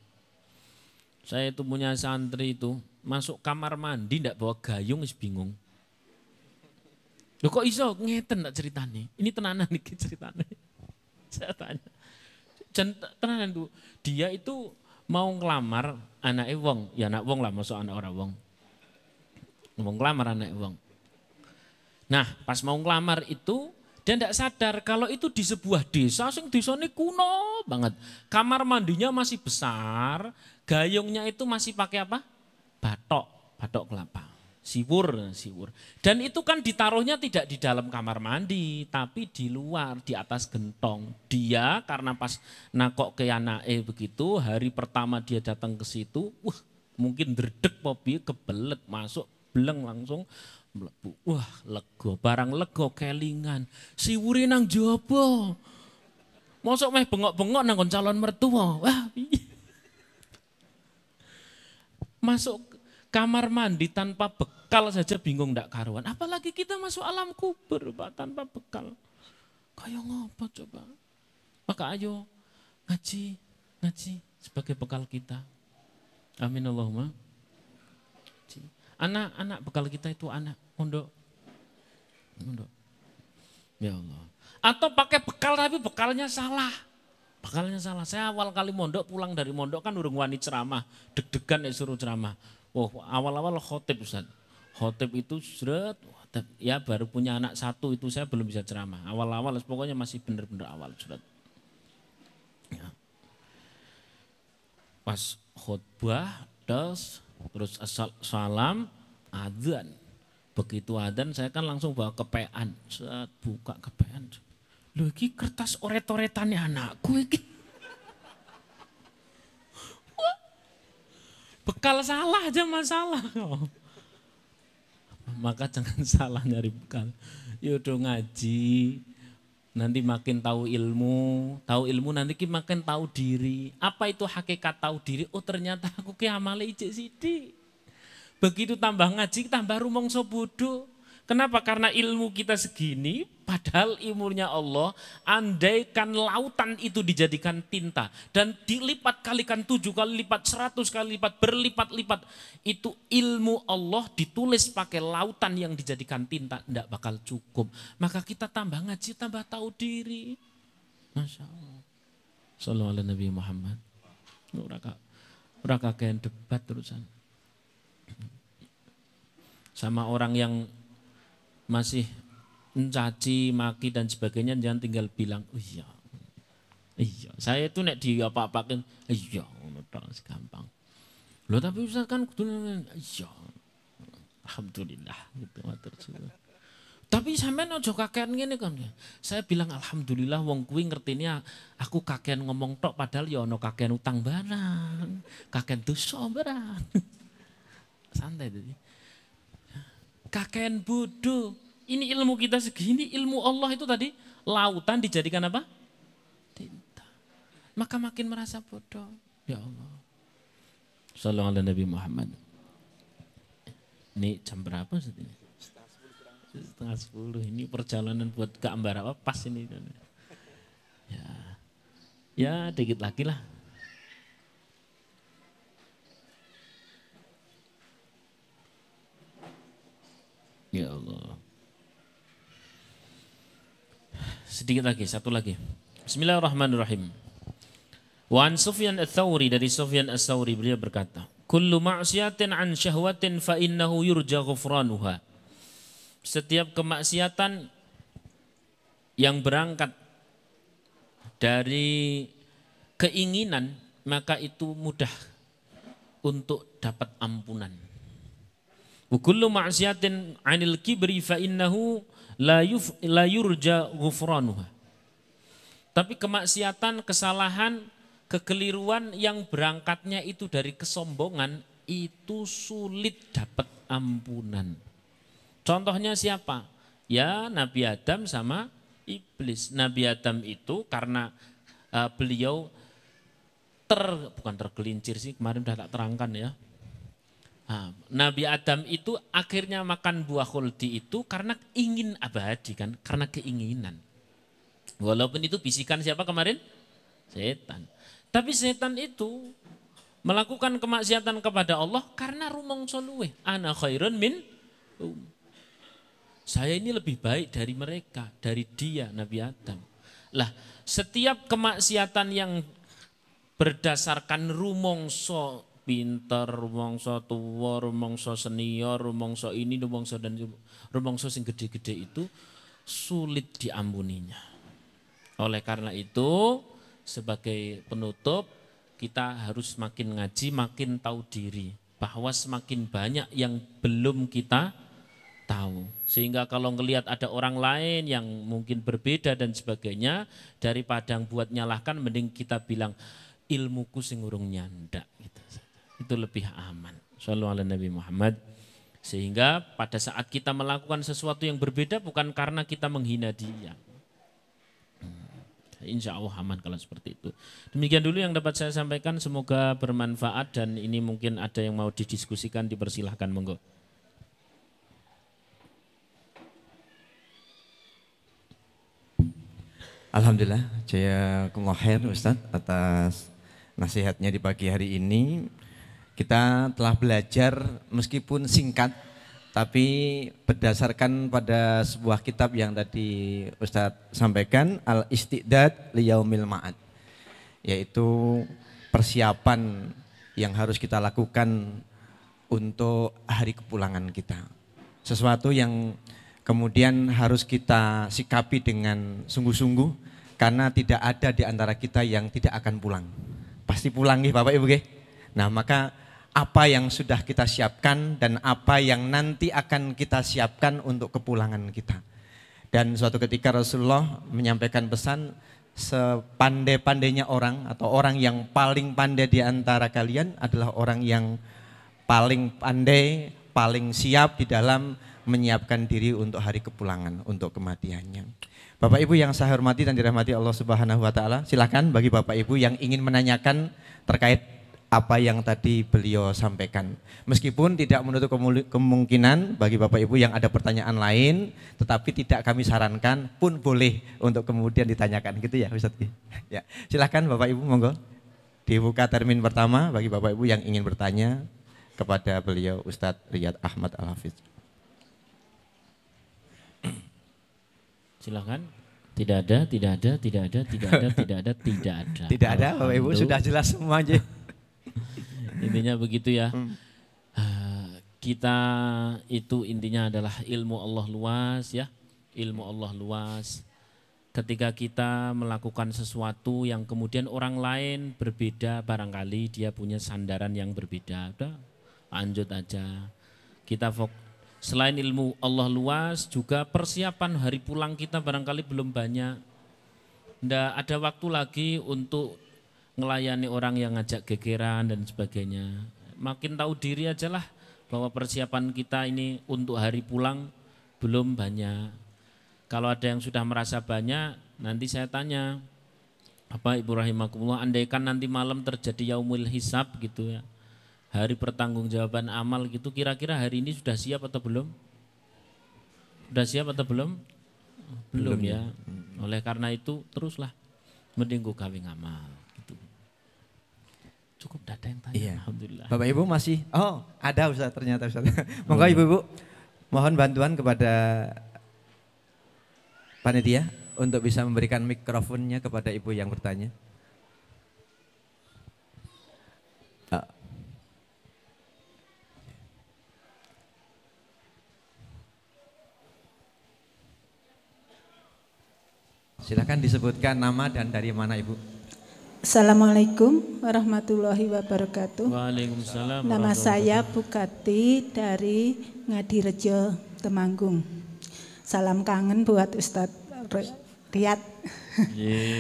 Saya itu punya santri itu, masuk kamar mandi nggak bawa gayung, is bingung. Loh kok iso ngeten tak ceritanya? Ini tenanan nih ceritanya. [LAUGHS] Saya tanya. Tenanan tuh, dia itu mau ngelamar anak wong, ya anak wong lah masuk anak orang wong. Mau ngelamar anak wong Nah, pas mau ngelamar itu dia tidak sadar kalau itu di sebuah desa sing desane kuno banget. Kamar mandinya masih besar, gayungnya itu masih pakai apa? Batok, batok kelapa. Siwur, siwur. Dan itu kan ditaruhnya tidak di dalam kamar mandi, tapi di luar, di atas gentong. Dia karena pas nakok ke eh begitu, hari pertama dia datang ke situ, wah mungkin derdek mobil kebelet masuk, beleng langsung mlebu. Wah, lego, barang lego kelingan. Siwure nang jaba. Mosok meh bengok-bengok nang calon mertua. Wah, Masuk kamar mandi tanpa bekal saja bingung ndak karuan. Apalagi kita masuk alam kubur, Pak, tanpa bekal. Kayak ngapa coba? Maka ayo ngaji, ngaji sebagai bekal kita. Amin Allahumma. Anak-anak bekal kita itu anak mondok. Mondok. Ya Allah. Atau pakai bekal tapi bekalnya salah. Bekalnya salah. Saya awal kali mondok pulang dari mondok kan urung wani ceramah. Deg-degan ya suruh ceramah. Oh, awal-awal khotib Ustaz. Khotib itu surat ya baru punya anak satu itu saya belum bisa ceramah. Awal-awal pokoknya masih benar-benar awal surat. Ya. Pas khutbah, terus terus asal salam adzan. Begitu adzan saya kan langsung bawa kepean. Saat buka kepean. Lu iki kertas oret-oretannya anakku iki. Bekal salah aja masalah maka jangan [LAUGHS] salah nyari bekal. Yaudah ngaji nanti makin tahu ilmu, tahu ilmu nanti makin tahu diri. Apa itu hakikat tahu diri? Oh ternyata aku ke amale ijek sidi. Begitu tambah ngaji, tambah rumongso bodoh. Kenapa? Karena ilmu kita segini, padahal ilmunya Allah, andaikan lautan itu dijadikan tinta, dan dilipat kalikan tujuh kali lipat, seratus kali lipat, berlipat-lipat, itu ilmu Allah ditulis pakai lautan yang dijadikan tinta, tidak bakal cukup. Maka kita tambah ngaji, tambah tahu diri. Masya Allah. Sallallahu Nabi Muhammad. Raka, raka debat terusan. Sama orang yang masih mencaci, maki dan sebagainya jangan tinggal bilang, oh iya, iya. Saya itu nek di apa-apakan, iya, udah gampang. Loh tapi Ustaz kan iya. Alhamdulillah gitu matur Tapi sampean aja kakean ngene kan. Saya bilang alhamdulillah wong kuwi ngertine aku kakean ngomong tok padahal ya ono kakean utang barang, kakean dosa barang. [LAUGHS] Santai tadi kakek bodoh. Ini ilmu kita segini, ilmu Allah itu tadi lautan dijadikan apa? Tinta. Maka makin merasa bodoh. Ya Allah. Sallallahu alaihi Nabi Muhammad. Ini jam berapa ini? Setengah sepuluh. Ini perjalanan buat ke Ambarawa pas ini. Ya, ya dikit lagi lah. Ya Allah. Sedikit lagi, satu lagi. Bismillahirrahmanirrahim. Wan Sufyan ats-Tsauri dari Sufyan ats-Tsauri beliau berkata, kullu ma'siyatin an syahwatin fa innahu yurja ghufranuha. Setiap kemaksiatan yang berangkat dari keinginan maka itu mudah untuk dapat ampunan. Kullu ma'siyatin 'anil kibri fa innahu la, yurja ghufranuha. Tapi kemaksiatan, kesalahan, kekeliruan yang berangkatnya itu dari kesombongan itu sulit dapat ampunan. Contohnya siapa? Ya Nabi Adam sama iblis. Nabi Adam itu karena uh, beliau ter bukan tergelincir sih kemarin sudah tak terangkan ya. Nabi Adam itu akhirnya makan buah khuldi itu karena ingin abadi kan, karena keinginan. Walaupun itu bisikan siapa kemarin? Setan. Tapi setan itu melakukan kemaksiatan kepada Allah karena rumong soluwe. Ana khairun min um. Saya ini lebih baik dari mereka, dari dia Nabi Adam. Lah, setiap kemaksiatan yang berdasarkan rumongso pinter, rumongso tua, rumongso senior, rumongso ini, rumongso dan rumongso sing gede-gede itu sulit diampuninya. Oleh karena itu, sebagai penutup kita harus makin ngaji, makin tahu diri bahwa semakin banyak yang belum kita tahu. Sehingga kalau ngelihat ada orang lain yang mungkin berbeda dan sebagainya, daripada buat nyalahkan mending kita bilang ilmuku sing urung nyandak gitu. Itu lebih aman. Sallallahu ala Nabi Muhammad. Sehingga pada saat kita melakukan sesuatu yang berbeda bukan karena kita menghina dia. Hmm. Insya Allah aman kalau seperti itu. Demikian dulu yang dapat saya sampaikan. Semoga bermanfaat dan ini mungkin ada yang mau didiskusikan dipersilahkan monggo. Alhamdulillah, saya khair Ustaz atas nasihatnya di pagi hari ini. Kita telah belajar meskipun singkat, tapi berdasarkan pada sebuah kitab yang tadi Ustadz sampaikan, Al-Istiqdad Liyaumil Ma'ad. Yaitu persiapan yang harus kita lakukan untuk hari kepulangan kita. Sesuatu yang kemudian harus kita sikapi dengan sungguh-sungguh karena tidak ada di antara kita yang tidak akan pulang. Pasti pulang nih Bapak Ibu. Nah, maka apa yang sudah kita siapkan dan apa yang nanti akan kita siapkan untuk kepulangan kita. Dan suatu ketika Rasulullah menyampaikan pesan sepandai-pandainya orang atau orang yang paling pandai di antara kalian adalah orang yang paling pandai, paling siap di dalam menyiapkan diri untuk hari kepulangan, untuk kematiannya. Bapak Ibu yang saya hormati dan dirahmati Allah Subhanahu wa taala, silakan bagi Bapak Ibu yang ingin menanyakan terkait apa yang tadi beliau sampaikan. Meskipun tidak menutup kemungkinan bagi Bapak Ibu yang ada pertanyaan lain, tetapi tidak kami sarankan pun boleh untuk kemudian ditanyakan gitu ya Ustaz. [LAUGHS] Ya, silakan Bapak Ibu monggo. Dibuka termin pertama bagi Bapak Ibu yang ingin bertanya kepada beliau Ustadz Riyad Ahmad Al-Hafiz. Silahkan. Tidak ada, tidak ada, tidak ada, tidak ada, tidak ada, tidak ada. [LAUGHS] Tidak ada, Bapak Ibu sudah jelas semua aja. [LAUGHS] intinya begitu ya. Hmm. Uh, kita itu intinya adalah ilmu Allah luas ya. Ilmu Allah luas. Ketika kita melakukan sesuatu yang kemudian orang lain berbeda, barangkali dia punya sandaran yang berbeda. Udah, lanjut aja. Kita fokus Selain ilmu Allah luas, juga persiapan hari pulang kita barangkali belum banyak. Tidak ada waktu lagi untuk melayani orang yang ngajak gegeran dan sebagainya. Makin tahu diri aja lah bahwa persiapan kita ini untuk hari pulang belum banyak. Kalau ada yang sudah merasa banyak, nanti saya tanya, apa Ibu Rahimakumullah, andaikan nanti malam terjadi yaumul hisab gitu ya hari pertanggungjawaban amal gitu kira-kira hari ini sudah siap atau belum? Sudah siap atau belum? Belum, belum ya. ya. Oleh karena itu teruslah mending kawin amal. Cukup data yang tanya, iya. Alhamdulillah. Bapak Ibu masih, oh ada Ustaz ternyata Ustaz. [LAUGHS] Monggo Ibu Ibu, mohon bantuan kepada panitia untuk bisa memberikan mikrofonnya kepada Ibu yang bertanya. Ah. Silahkan disebutkan nama dan dari mana Ibu. Assalamualaikum warahmatullahi wabarakatuh. Waalaikumsalam. Nama saya Bukati dari Ngadirejo, Temanggung. Salam kangen buat Ustadz Riyad.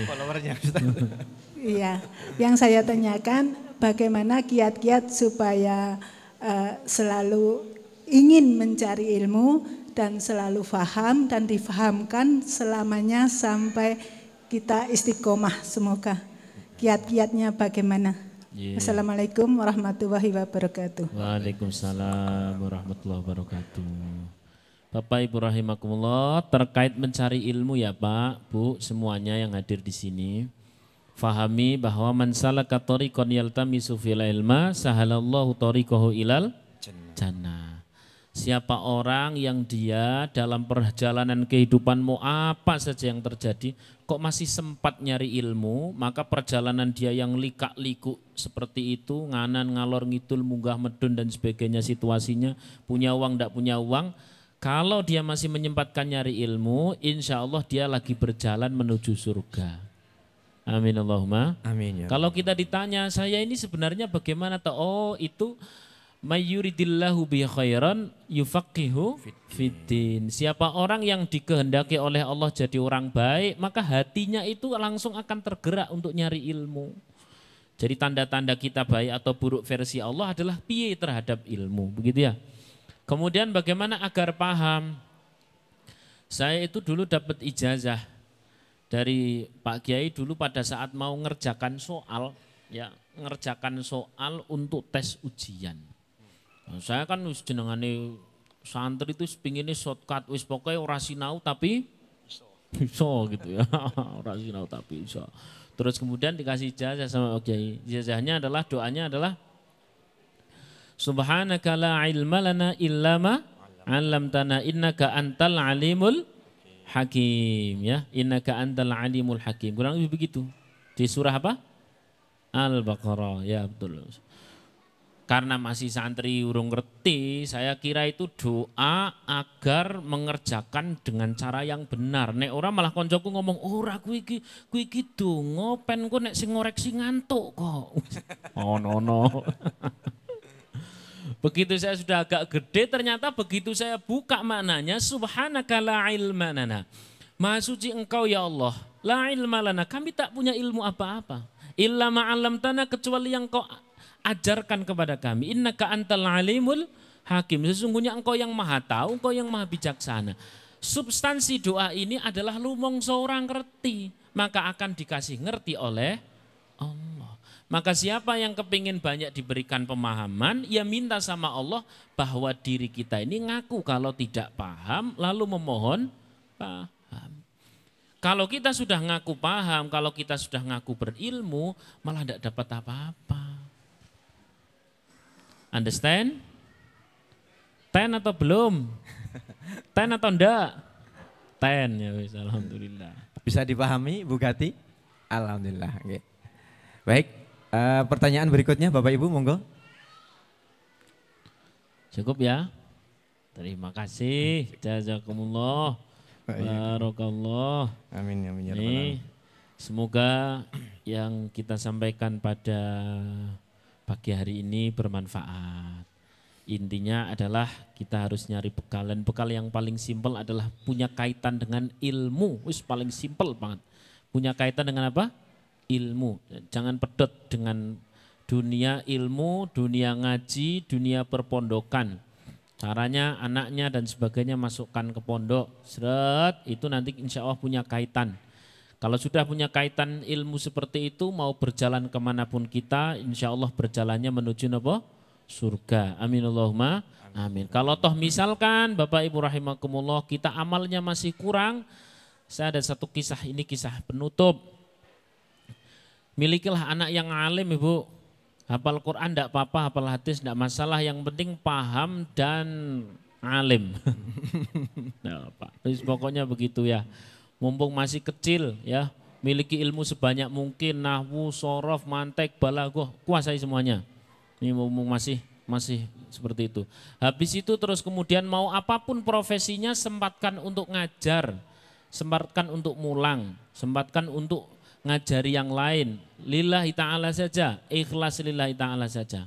Followernya Ustaz. [LAUGHS] Iya, yang saya tanyakan bagaimana kiat-kiat supaya eh, selalu ingin mencari ilmu dan selalu faham dan difahamkan selamanya sampai kita istiqomah semoga. Kiat-kiatnya bagaimana? Ye. Assalamualaikum warahmatullahi wabarakatuh. Waalaikumsalam warahmatullahi wabarakatuh. Bapak Ibu rahimakumullah, terkait mencari ilmu ya Pak, Bu, semuanya yang hadir di sini. Fahami bahwa man salaka tariqan yaltamisu fil ilma sahalallahu tariqahu ilal jannah. Siapa orang yang dia dalam perjalanan kehidupan mau apa saja yang terjadi kok masih sempat nyari ilmu, maka perjalanan dia yang likak-liku seperti itu, nganan ngalor ngidul munggah medun dan sebagainya situasinya, punya uang tidak punya uang, kalau dia masih menyempatkan nyari ilmu, insya Allah dia lagi berjalan menuju surga. Amin Allahumma. Amin ya. Kalau kita ditanya, saya ini sebenarnya bagaimana? Oh itu mayuridillahu bi khairan yufaqihu fiddin. Siapa orang yang dikehendaki oleh Allah jadi orang baik, maka hatinya itu langsung akan tergerak untuk nyari ilmu. Jadi tanda-tanda kita baik atau buruk versi Allah adalah piye terhadap ilmu, begitu ya. Kemudian bagaimana agar paham? Saya itu dulu dapat ijazah dari Pak Kiai dulu pada saat mau ngerjakan soal, ya ngerjakan soal untuk tes ujian. Saya kan wis jenengane santri itu pinginnya shortcut wis pokoknya ora sinau tapi bisa gitu ya. [LAUGHS] ora sinau tapi bisa. Terus kemudian dikasih ijazah sama Pak Kiai. Ijazahnya adalah doanya adalah Subhanaka la ilma lana illa ma 'allamtana innaka antal alimul hakim ya. Innaka antal alimul hakim. Kurang lebih begitu. Di surah apa? Al-Baqarah. Ya betul. Karena masih santri urung ngerti, saya kira itu doa agar mengerjakan dengan cara yang benar. Nek orang malah koncoku ngomong, ora kuwi iki kuwi iki donga pen ku nek sing ngoreksi ngantuk kok. Oh no no. Begitu saya sudah agak gede ternyata begitu saya buka maknanya subhanaka la ilma lana. Maha suci engkau ya Allah. La ilma lana. Kami tak punya ilmu apa-apa. Illa ma'alam tanah kecuali yang kau ajarkan kepada kami. Innaka antal alimul hakim. Sesungguhnya engkau yang maha tahu, engkau yang maha bijaksana. Substansi doa ini adalah lumong seorang ngerti. Maka akan dikasih ngerti oleh Allah. Maka siapa yang kepingin banyak diberikan pemahaman, ya minta sama Allah bahwa diri kita ini ngaku kalau tidak paham, lalu memohon paham. Kalau kita sudah ngaku paham, kalau kita sudah ngaku berilmu, malah tidak dapat apa-apa. Understand? Ten atau belum? [LAUGHS] Ten atau enggak? Ten ya wis, alhamdulillah. Bisa dipahami Bu Gati? Alhamdulillah. Oke. Baik, eh, pertanyaan berikutnya Bapak Ibu monggo. Cukup ya? Terima kasih. Jazakumullah. Barakallah. Amin amin ya rabbal semoga yang kita sampaikan pada pagi hari ini bermanfaat. Intinya adalah kita harus nyari bekal dan bekal yang paling simpel adalah punya kaitan dengan ilmu. Wis paling simpel banget. Punya kaitan dengan apa? Ilmu. Jangan pedot dengan dunia ilmu, dunia ngaji, dunia perpondokan. Caranya anaknya dan sebagainya masukkan ke pondok. Seret, itu nanti insya Allah punya kaitan. Kalau sudah punya kaitan ilmu seperti itu, mau berjalan ke mana pun kita, insya Allah berjalannya menuju apa? Surga. Amin Allahumma. Amin. Kalau toh misalkan Bapak Ibu rahimakumullah kita amalnya masih kurang, saya ada satu kisah, ini kisah penutup. Milikilah anak yang alim Ibu. Hafal Quran tidak apa-apa, hafal hadis tidak masalah. Yang penting paham dan alim. [LAUGHS] nah, Pak. Pokoknya begitu ya. Mumpung masih kecil ya, miliki ilmu sebanyak mungkin, nahwu, sorof, mantek, balagoh, kuasai semuanya. Ini mumpung masih masih seperti itu. Habis itu terus kemudian mau apa pun profesinya sempatkan untuk ngajar. sempatkan untuk mulang, sempatkan untuk ngajari yang lain. Lillahi ta'ala saja, ikhlas lillahi ta'ala saja.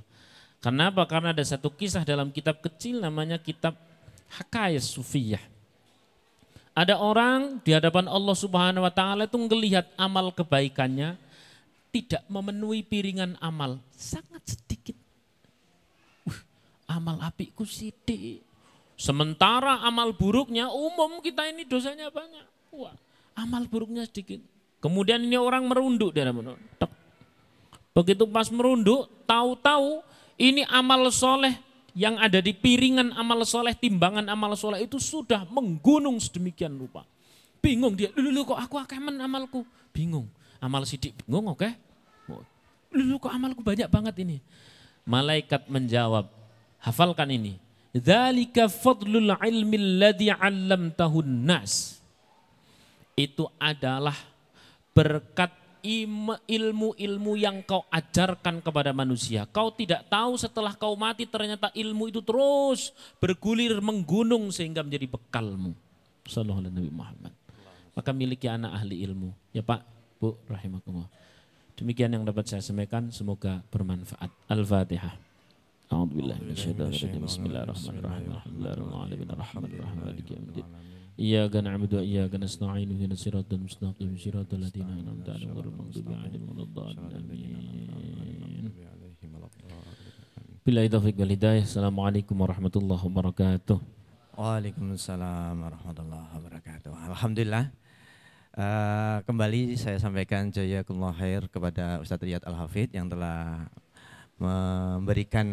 Kenapa? Karena ada satu kisah dalam kitab kecil namanya kitab Hakayas Sufiyah. Ada orang di hadapan Allah Subhanahu wa taala itu melihat amal kebaikannya tidak memenuhi piringan amal, sangat sedikit. Uh, amal apiku sidik. Sementara amal buruknya umum kita ini dosanya banyak. Wah, amal buruknya sedikit. Kemudian ini orang merunduk dalam. Begitu pas merunduk, tahu-tahu ini amal soleh yang ada di piringan amal soleh, timbangan amal soleh itu sudah menggunung sedemikian rupa. Bingung dia, dulu kok aku akemen amalku? Bingung. Amal sidik bingung oke. Okay? Dulu kok amalku banyak banget ini. Malaikat menjawab, hafalkan ini. Dzalika fadlul ilmi alladhi 'allamtahun nas. Itu adalah berkat ilmu-ilmu yang kau ajarkan kepada manusia. Kau tidak tahu setelah kau mati ternyata ilmu itu terus bergulir menggunung sehingga menjadi bekalmu. Sallallahu alaihi Muhammad. Maka miliki anak ahli ilmu. Ya Pak, Bu, rahimakumullah. Demikian yang dapat saya sampaikan, semoga bermanfaat. Al-Fatihah. A'udzu billahi minasyaitonir rajim. Bismillahirrahmanirrahim. إياك نعبد وإياك نستعين اهدنا الصراط المستقيم صراط الذين أنعمت عليهم غير المغضوب عليهم ولا الضالين آمين Bila taufiq wal hidayah. Assalamualaikum warahmatullahi wabarakatuh. Waalaikumsalam warahmatullahi wabarakatuh. Alhamdulillah. Uh, kembali saya sampaikan jazakumullah khair kepada Ustadz Riyad Al-Hafid yang telah memberikan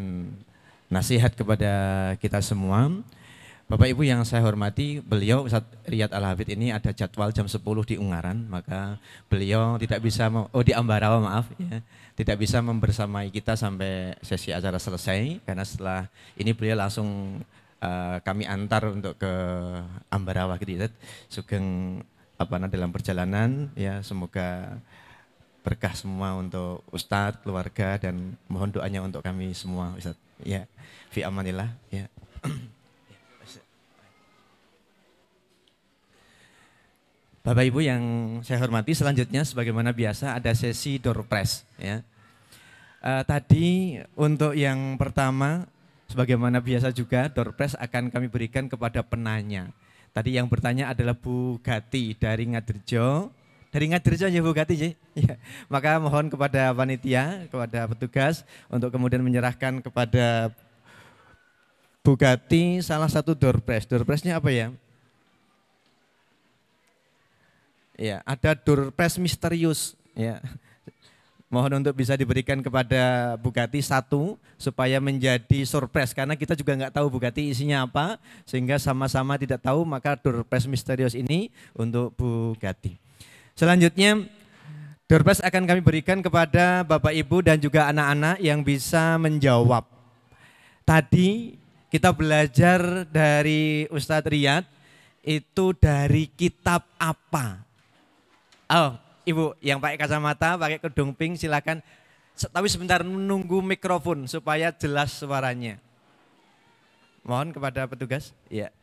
nasihat kepada kita semua Bapak Ibu yang saya hormati, beliau Ustaz Riyad Al-Hafid ini ada jadwal jam 10 di Ungaran, maka beliau tidak bisa, oh di Ambarawa maaf ya, tidak bisa membersamai kita sampai sesi acara selesai, karena setelah ini beliau langsung uh, kami antar untuk ke Ambarawa gitu Sugeng apa dalam perjalanan ya semoga berkah semua untuk Ustadz, keluarga dan mohon doanya untuk kami semua Ustadz ya fi amanillah ya Bapak Ibu yang saya hormati, selanjutnya sebagaimana biasa ada sesi door press. Ya. Uh, tadi untuk yang pertama, sebagaimana biasa juga door press akan kami berikan kepada penanya. Tadi yang bertanya adalah Bu Gati dari Ngadirjo. Dari Ngadirjo ya Bu Gati [LAUGHS] ya. Maka mohon kepada panitia, kepada petugas untuk kemudian menyerahkan kepada Bu Gati salah satu door press. Door pressnya apa ya? Ya, ada doorpress misterius. Ya. Mohon untuk bisa diberikan kepada Bugatti satu supaya menjadi surprise karena kita juga nggak tahu Bugatti isinya apa sehingga sama-sama tidak tahu maka doorpress misterius ini untuk Bugatti. Selanjutnya doorpress akan kami berikan kepada Bapak Ibu dan juga anak-anak yang bisa menjawab. Tadi kita belajar dari Ustadz Riyad itu dari kitab apa? Oh, Ibu yang pakai kacamata, pakai kedung pink silakan. Tapi sebentar menunggu mikrofon supaya jelas suaranya. Mohon kepada petugas. Ya.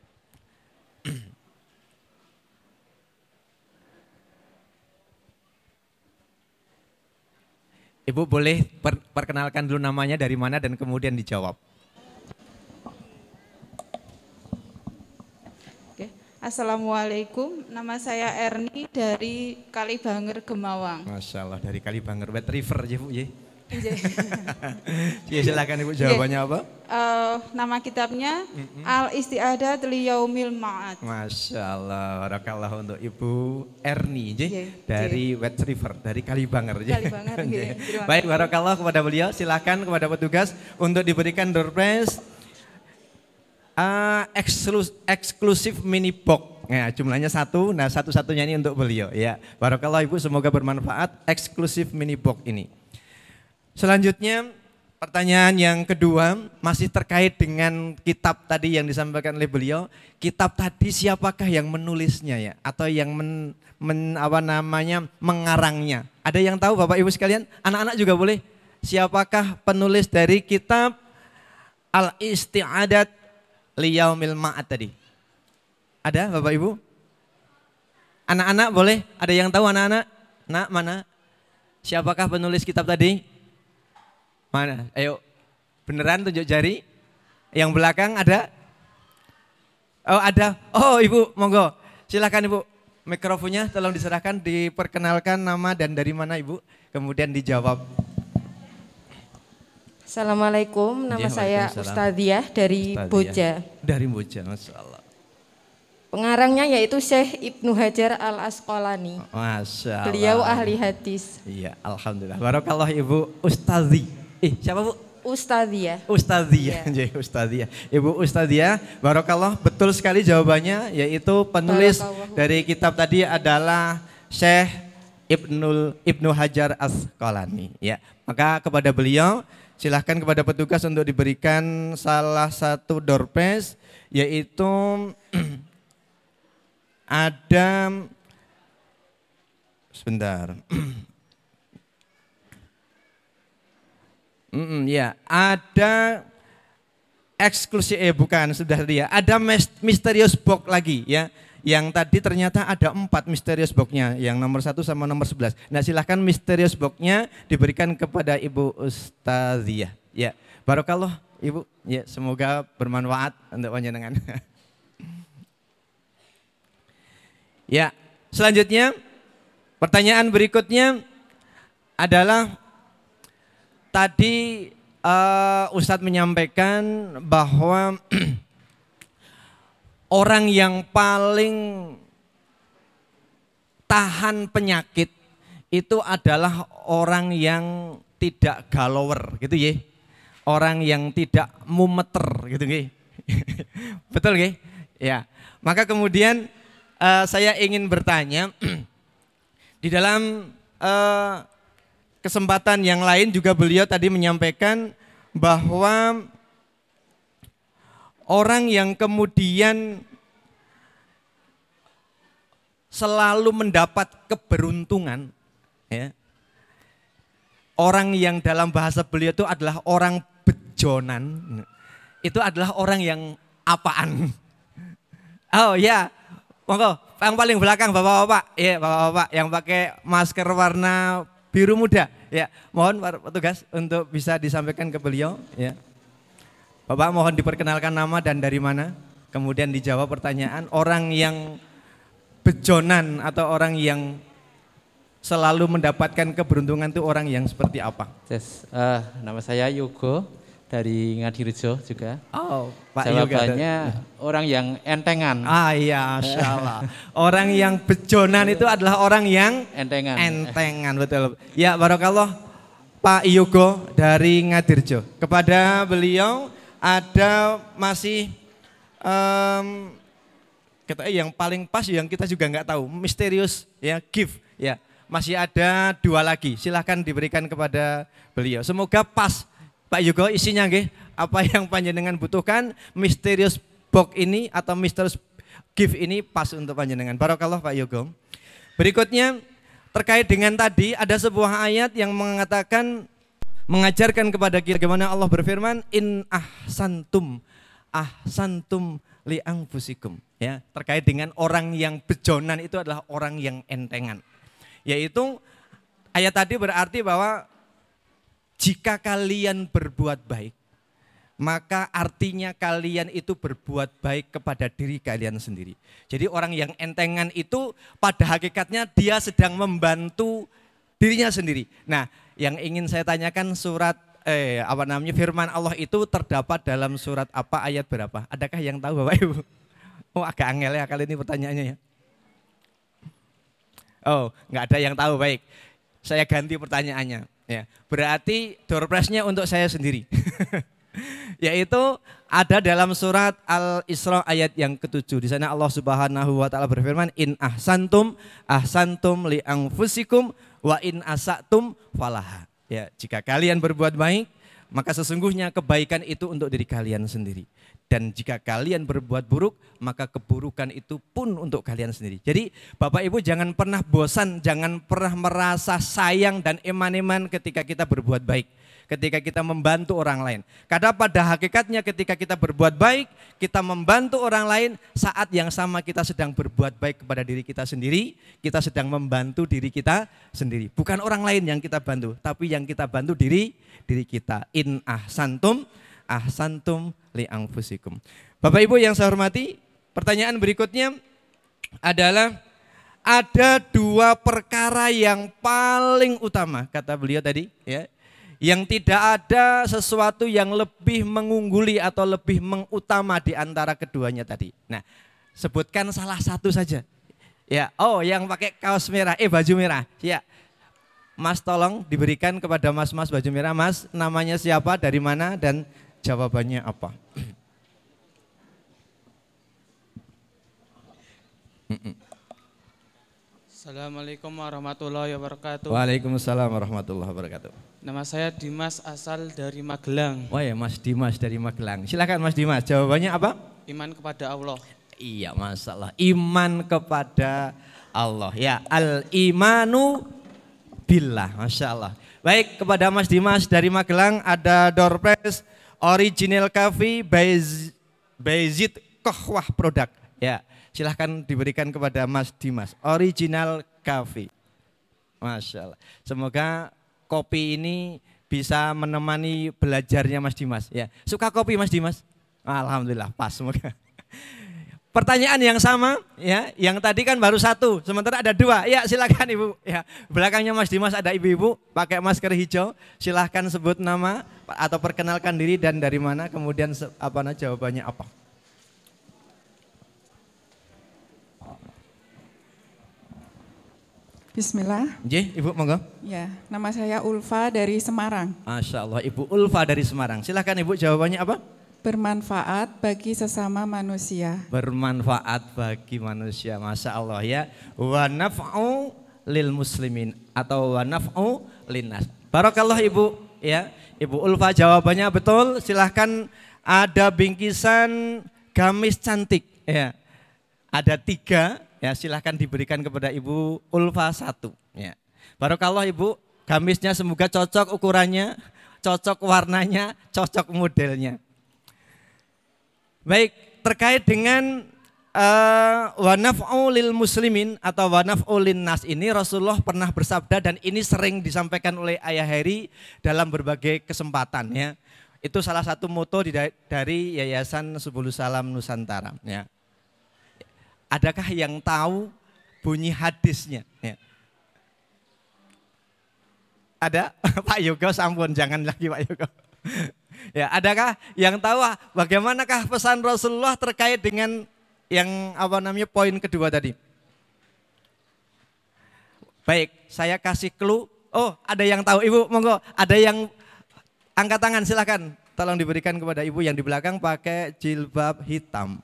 Ibu boleh perkenalkan dulu namanya dari mana dan kemudian dijawab. Assalamualaikum, nama saya Erni dari Kalibanger Gemawang. Masya Allah dari Kalibanger Wet River ya Bu ya. [LAUGHS] ya silakan Ibu jawabannya apa? Uh, nama kitabnya mm -hmm. Al Istiadat Liyaumil Ma'ad. Masya Allah, barakallah untuk Ibu Erni je, dari je. Wet River, dari Kalibanger. Je. Kalibanger, [LAUGHS] Baik, barakallah kepada beliau, silakan kepada petugas untuk diberikan door prize uh, eksklusif, eksklusif mini box. Ya, jumlahnya satu, nah satu-satunya ini untuk beliau. Ya, Barakallah Ibu, semoga bermanfaat eksklusif mini box ini. Selanjutnya pertanyaan yang kedua masih terkait dengan kitab tadi yang disampaikan oleh beliau. Kitab tadi siapakah yang menulisnya ya atau yang men, men, apa namanya mengarangnya? Ada yang tahu Bapak Ibu sekalian? Anak-anak juga boleh. Siapakah penulis dari kitab Al-Isti'adat liyaumil ma'ad tadi? Ada Bapak Ibu? Anak-anak boleh? Ada yang tahu anak-anak? Nak mana? Siapakah penulis kitab tadi? Mana? Ayo, beneran tunjuk jari. Yang belakang ada? Oh ada. Oh ibu, monggo. Silakan ibu. Mikrofonnya tolong diserahkan, diperkenalkan nama dan dari mana ibu. Kemudian dijawab. Assalamualaikum, nama Ya, saya. Ustadiah dari Ustadzah. Boja. Dari Boja, Masya Allah. Pengarangnya yaitu Syekh Ibnu Hajar Al Asqalani. Masya Allah. Beliau ahli hadis. Iya, Alhamdulillah. Barakallah ibu Ustazi. Eh, siapa bu? Ustadiah. Ustadziyah, Iya. Jadi Ustadziyah. Ibu Ustadziyah, Barokallah, betul sekali jawabannya, yaitu penulis dari kitab tadi adalah Syekh Ibnul Ibnu Hajar Asqalani. Ya, maka kepada beliau silahkan kepada petugas untuk diberikan salah satu doorpress, yaitu [CLEARS THROAT] ada sebentar. [CLEARS THROAT] Mm-mm, ya, ada eksklusif eh bukan sudah dia. Ada mis- misterius box lagi ya. Yang tadi ternyata ada empat misterius boxnya, yang nomor satu sama nomor sebelas. Nah silahkan misterius boxnya diberikan kepada Ibu Ustaziyah. Ya, barokallah Ibu. Ya, semoga bermanfaat untuk panjenengan. [LAUGHS] ya, selanjutnya pertanyaan berikutnya adalah tadi eh, Ustadz menyampaikan bahwa [CLEARS THROAT] orang yang paling tahan penyakit itu adalah orang yang tidak galower gitu ya. Orang yang tidak mumeter gitu ya. [LAUGHS] Betul ya? Ya. Maka kemudian eh, saya ingin bertanya [CLEARS THROAT] di dalam eh, kesempatan yang lain juga beliau tadi menyampaikan bahwa orang yang kemudian selalu mendapat keberuntungan ya. Orang yang dalam bahasa beliau itu adalah orang bejonan. Itu adalah orang yang apaan? Oh ya, monggo yang paling belakang bapak-bapak, ya bapak-bapak yang pakai masker warna biru muda, ya mohon para petugas untuk bisa disampaikan ke beliau, ya. Bapak mohon diperkenalkan nama dan dari mana, kemudian dijawab pertanyaan orang yang bejonan atau orang yang selalu mendapatkan keberuntungan itu orang yang seperti apa? Yes, eh, nama saya Yogo dari Ngadirejo juga. Oh, Pak Yoga. Jawabannya orang yang entengan. Ah iya, Allah. Orang yang bejonan itu adalah orang yang Entengan. entengan, betul. Ya, Barokallah Pak Yogo dari Ngadirjo. Kepada beliau ada masih em, kita yang paling pas yang kita juga nggak tahu, misterius ya, gift ya. Masih ada dua lagi, silahkan diberikan kepada beliau. Semoga pas Pak Yogo isinya nggih apa yang panjenengan butuhkan misterius box ini atau misterius gift ini pas untuk panjenengan. Barakallah Pak Yogo. Berikutnya terkait dengan tadi ada sebuah ayat yang mengatakan mengajarkan kepada kita bagaimana Allah berfirman in ahsantum ahsantum li anfusikum ya terkait dengan orang yang bejonan itu adalah orang yang entengan yaitu ayat tadi berarti bahwa jika kalian berbuat baik maka artinya kalian itu berbuat baik kepada diri kalian sendiri. Jadi orang yang entengan itu pada hakikatnya dia sedang membantu dirinya sendiri. Nah, yang ingin saya tanyakan surat eh apa namanya firman Allah itu terdapat dalam surat apa ayat berapa? Adakah yang tahu Bapak Ibu? Oh, agak angel ya kali ini pertanyaannya ya. Oh, nggak ada yang tahu baik. Saya ganti pertanyaannya. Ya, berarti door prize-nya untuk saya sendiri. [LAUGHS] Yaitu ada dalam surat Al-Isra ayat yang ketujuh. Di sana Allah Subhanahu wa taala berfirman, "In ahsantum ahsantum li anfusikum wa in asatum falaha." Ya, jika kalian berbuat baik, maka sesungguhnya kebaikan itu untuk diri kalian sendiri. Dan jika kalian berbuat buruk, maka keburukan itu pun untuk kalian sendiri. Jadi Bapak Ibu jangan pernah bosan, jangan pernah merasa sayang dan eman-eman ketika kita berbuat baik. Ketika kita membantu orang lain. Karena pada hakikatnya ketika kita berbuat baik, kita membantu orang lain, saat yang sama kita sedang berbuat baik kepada diri kita sendiri, kita sedang membantu diri kita sendiri. Bukan orang lain yang kita bantu, tapi yang kita bantu diri diri kita. In ahsantum ahsantum li anfusikum. Bapak Ibu yang saya hormati, pertanyaan berikutnya adalah ada dua perkara yang paling utama kata beliau tadi ya yang tidak ada sesuatu yang lebih mengungguli atau lebih mengutama di antara keduanya tadi. Nah, sebutkan salah satu saja. Ya, oh yang pakai kaos merah, eh baju merah. Ya. Mas tolong diberikan kepada Mas-mas baju merah, Mas, namanya siapa, dari mana dan jawabannya apa? [CLEARS THROAT] Assalamualaikum warahmatullahi wabarakatuh. Waalaikumsalam warahmatullahi wabarakatuh. Nama saya Dimas asal dari Magelang. Wah ya Mas Dimas dari Magelang. Silakan Mas Dimas, jawabannya apa? Iman kepada Allah. Iya masalah iman kepada Allah ya al imanu billah masya Allah. Baik kepada Mas Dimas dari Magelang ada doorpress original coffee by Z- by Zid Kohwah produk ya silahkan diberikan kepada Mas Dimas original coffee. Masya Allah. Semoga kopi ini bisa menemani belajarnya Mas Dimas ya. Suka kopi Mas Dimas? Alhamdulillah pas semoga. Pertanyaan yang sama ya, yang tadi kan baru satu, sementara ada dua. Ya silakan ibu. Ya belakangnya Mas Dimas ada ibu-ibu pakai masker hijau. Silahkan sebut nama atau perkenalkan diri dan dari mana, kemudian apa jawabannya apa. Bismillah. J, ibu monggo. Ya, nama saya Ulfa dari Semarang. Masya Allah, ibu Ulfa dari Semarang. Silahkan ibu jawabannya apa? Bermanfaat bagi sesama manusia. Bermanfaat bagi manusia, masya Allah ya. Wa naf'u lil muslimin atau wa naf'u linnas. Barakallah ibu ya. Ibu Ulfa jawabannya betul. Silahkan ada bingkisan gamis cantik ya. Ada tiga ya silahkan diberikan kepada Ibu Ulfa satu ya. Barakallah Ibu, gamisnya semoga cocok ukurannya, cocok warnanya, cocok modelnya. Baik, terkait dengan uh, wanaf'u lil muslimin atau wanaf'u lin nas ini Rasulullah pernah bersabda dan ini sering disampaikan oleh Ayah Heri dalam berbagai kesempatan ya. Itu salah satu moto dari Yayasan Subulu Salam Nusantara ya. Adakah yang tahu bunyi hadisnya? Ya. Ada [LAUGHS] Pak Yogo sampun jangan lagi Pak Yogo. [LAUGHS] ya, adakah yang tahu ah, bagaimanakah pesan Rasulullah terkait dengan yang apa namanya poin kedua tadi? Baik, saya kasih clue. Oh, ada yang tahu Ibu, monggo. Ada yang angkat tangan silakan. Tolong diberikan kepada Ibu yang di belakang pakai jilbab hitam.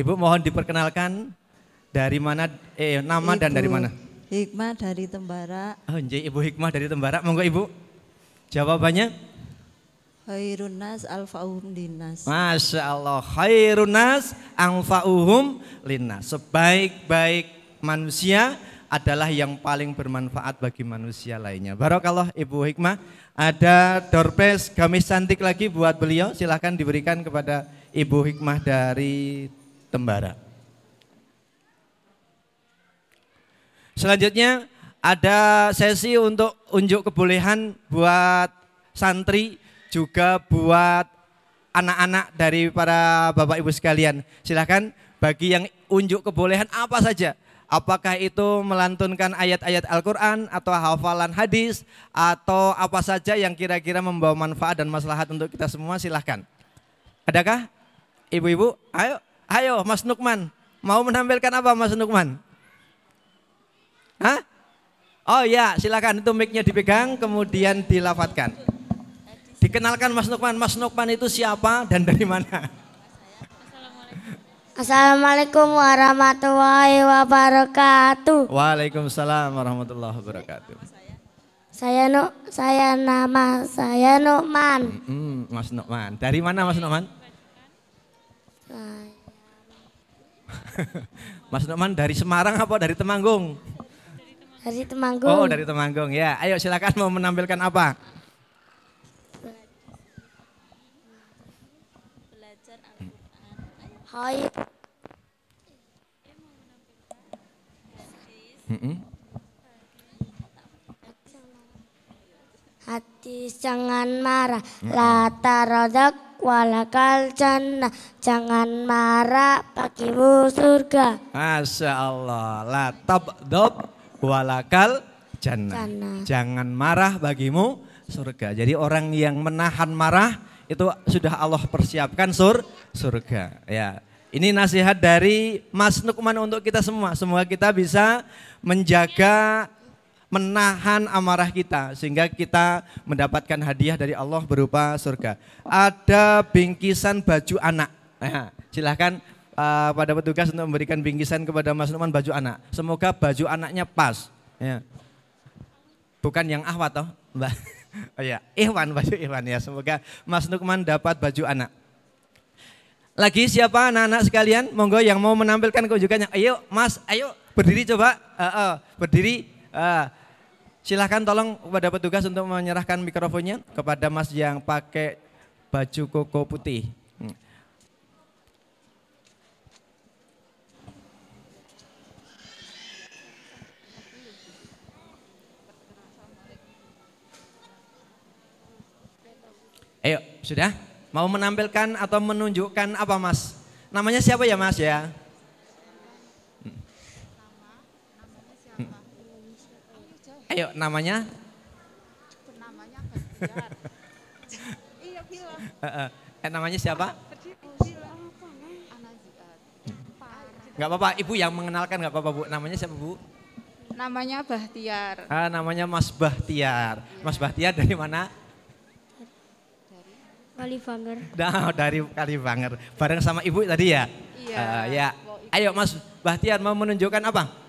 Ibu mohon diperkenalkan dari mana eh nama dan dari Ibu mana? Hikmah dari Tembara, Oh, nggih, Ibu Hikmah dari Tembara. Monggo Ibu. Jawabannya? Khairun nas alfa'um dinas. Masya Allah. Khairun nas anfa'uhum linnas. Sebaik-baik manusia adalah yang paling bermanfaat bagi manusia lainnya. Barakallah Ibu Hikmah. Ada doorpress gamis cantik lagi buat beliau. Silahkan diberikan kepada Ibu Hikmah dari Tembara. Selanjutnya ada sesi untuk unjuk kebolehan buat santri juga buat anak-anak dari para bapak ibu sekalian. Silahkan bagi yang unjuk kebolehan apa saja. Apakah itu melantunkan ayat-ayat Al-Quran atau hafalan hadis atau apa saja yang kira-kira membawa manfaat dan maslahat untuk kita semua silahkan. Adakah ibu-ibu? Ayo, ayo Mas Nukman. Mau menampilkan apa Mas Nukman? Hah? Oh ya, silakan itu mic-nya dipegang kemudian dilafatkan. Dikenalkan Mas Nukman. Mas Nukman itu siapa dan dari mana? Assalamualaikum warahmatullahi wabarakatuh. Waalaikumsalam warahmatullahi wabarakatuh. Saya Nu, saya nama saya Nukman. Hmm, Mas Nukman. Dari mana Mas Nukman? Mas Nukman dari Semarang apa dari Temanggung? Dari Temanggung. Oh dari Temanggung ya. Ayo silakan mau menampilkan apa? Hai. Mm-mm. Hati jangan marah, la tarodak walakal jannah. Jangan marah, bagimu surga. Masya Allah. La tabdob walakal jannah. Jannah. Jangan marah bagimu surga. Jadi orang yang menahan marah itu sudah Allah persiapkan sur surga. Ya. Ini nasihat dari Mas Nukman untuk kita semua. Semoga kita bisa menjaga menahan amarah kita sehingga kita mendapatkan hadiah dari Allah berupa surga. Ada bingkisan baju anak. Nah, silahkan uh, pada petugas untuk memberikan bingkisan kepada Mas Nukman baju anak. Semoga baju anaknya pas. Ya. Bukan yang ahwat toh, Mbak. [LAUGHS] Oh ya, Ikhwan baju Ikhwan ya. Semoga Mas Nukman dapat baju anak. Lagi siapa anak-anak sekalian? Monggo yang mau menampilkan keunjukannya. Ayo Mas, ayo berdiri coba. Uh, uh, berdiri. Uh, silahkan tolong kepada petugas untuk menyerahkan mikrofonnya kepada Mas yang pakai baju koko putih. Ayo, sudah? Mau menampilkan atau menunjukkan apa Mas? Namanya siapa ya Mas ya? Ayo namanya? Eh, namanya siapa? Gak apa-apa, ibu yang mengenalkan gak apa-apa bu. Namanya siapa bu? Namanya Bahtiar. Ah, namanya Mas Bahtiar. Mas Bahtiar dari mana? Kali Banger. Nah, dari Kalibanger. Bareng sama ibu tadi ya? Iya. Ah, ya. Ayo Mas Bahtiar mau menunjukkan apa?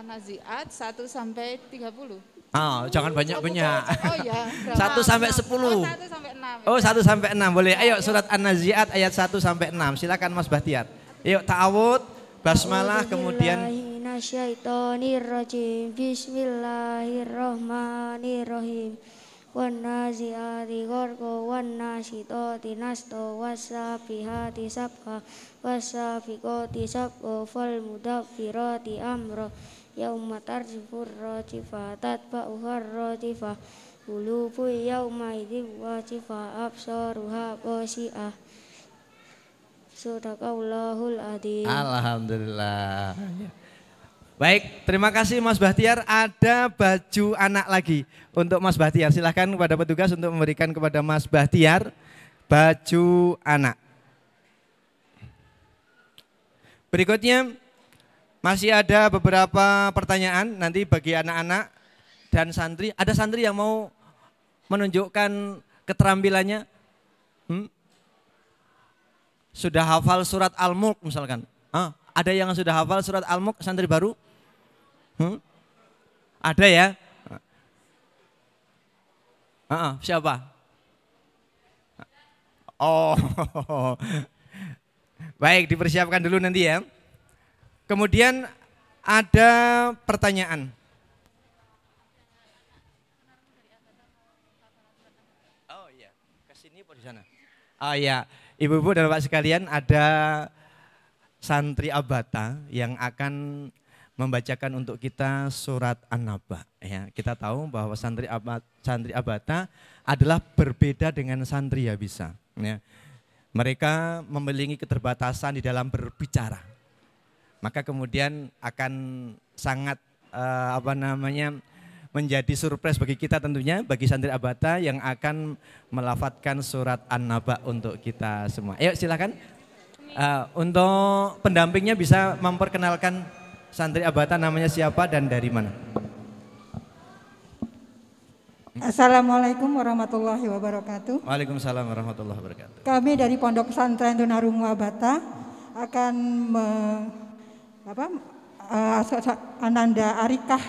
Surat An-Nazi'at 1 sampai 30. Oh, jangan banyak-banyak. Oh ya. berapa? Satu sampai Enam. sepuluh. Oh, 1 sampai 6. Oh, 1 sampai 6 boleh. Ayo surat An-Nazi'at ayat 1 sampai 6. Silakan Mas Bahtiar. Yuk ta'awud, basmalah kemudian Minasyaitonirrajim. Bismillahirrahmanirrahim. Wan nazi'ati gharqa wan nasyitati nasta wasabihati sabha wasabiqati sabqa fal mudabbirati amra yauma tarjifur rajifah tatba'uhar rajifah qulubu yauma idzin wajifah absaruha qasi'ah Sadaqallahul adzim. Alhamdulillah. Baik, terima kasih Mas Bahtiar. Ada baju anak lagi untuk Mas Bahtiar. Silahkan kepada petugas untuk memberikan kepada Mas Bahtiar baju anak. Berikutnya masih ada beberapa pertanyaan nanti bagi anak-anak dan santri. Ada santri yang mau menunjukkan keterampilannya? Hmm? Sudah hafal surat Al-Mulk misalkan. Ah, ada yang sudah hafal surat Al-Mulk santri baru? Hmm? Ada ya? Ah, ah, siapa? Oh, [LAUGHS] baik dipersiapkan dulu nanti ya. Kemudian ada pertanyaan. Oh iya, ke sini apa di sana? Oh iya, ibu-ibu dan bapak sekalian ada santri abata yang akan membacakan untuk kita surat An-Naba. Ya, kita tahu bahwa santri abata, santri abata adalah berbeda dengan santri ya bisa. Ya. Mereka memiliki keterbatasan di dalam berbicara. Maka kemudian akan sangat eh, apa namanya menjadi surprise bagi kita tentunya bagi santri abata yang akan melafatkan surat An-Naba untuk kita semua. Ayo silakan. Eh, untuk pendampingnya bisa memperkenalkan santri abata namanya siapa dan dari mana? Assalamualaikum warahmatullahi wabarakatuh. Waalaikumsalam warahmatullahi wabarakatuh. Kami dari Pondok Pesantren Tunarungu Abata akan me, apa, uh, Ananda Arikah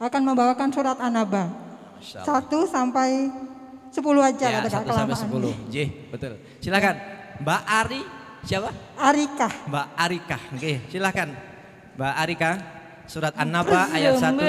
akan membawakan surat Anaba. Satu sampai sepuluh aja Ya, kata satu sampai sepuluh. Jih, betul. Silakan, Mbak Ari Siapa? Arika. Mbak Arika. Oke, silakan. Mbak Arika, surat An-Naba ayat 1 sampai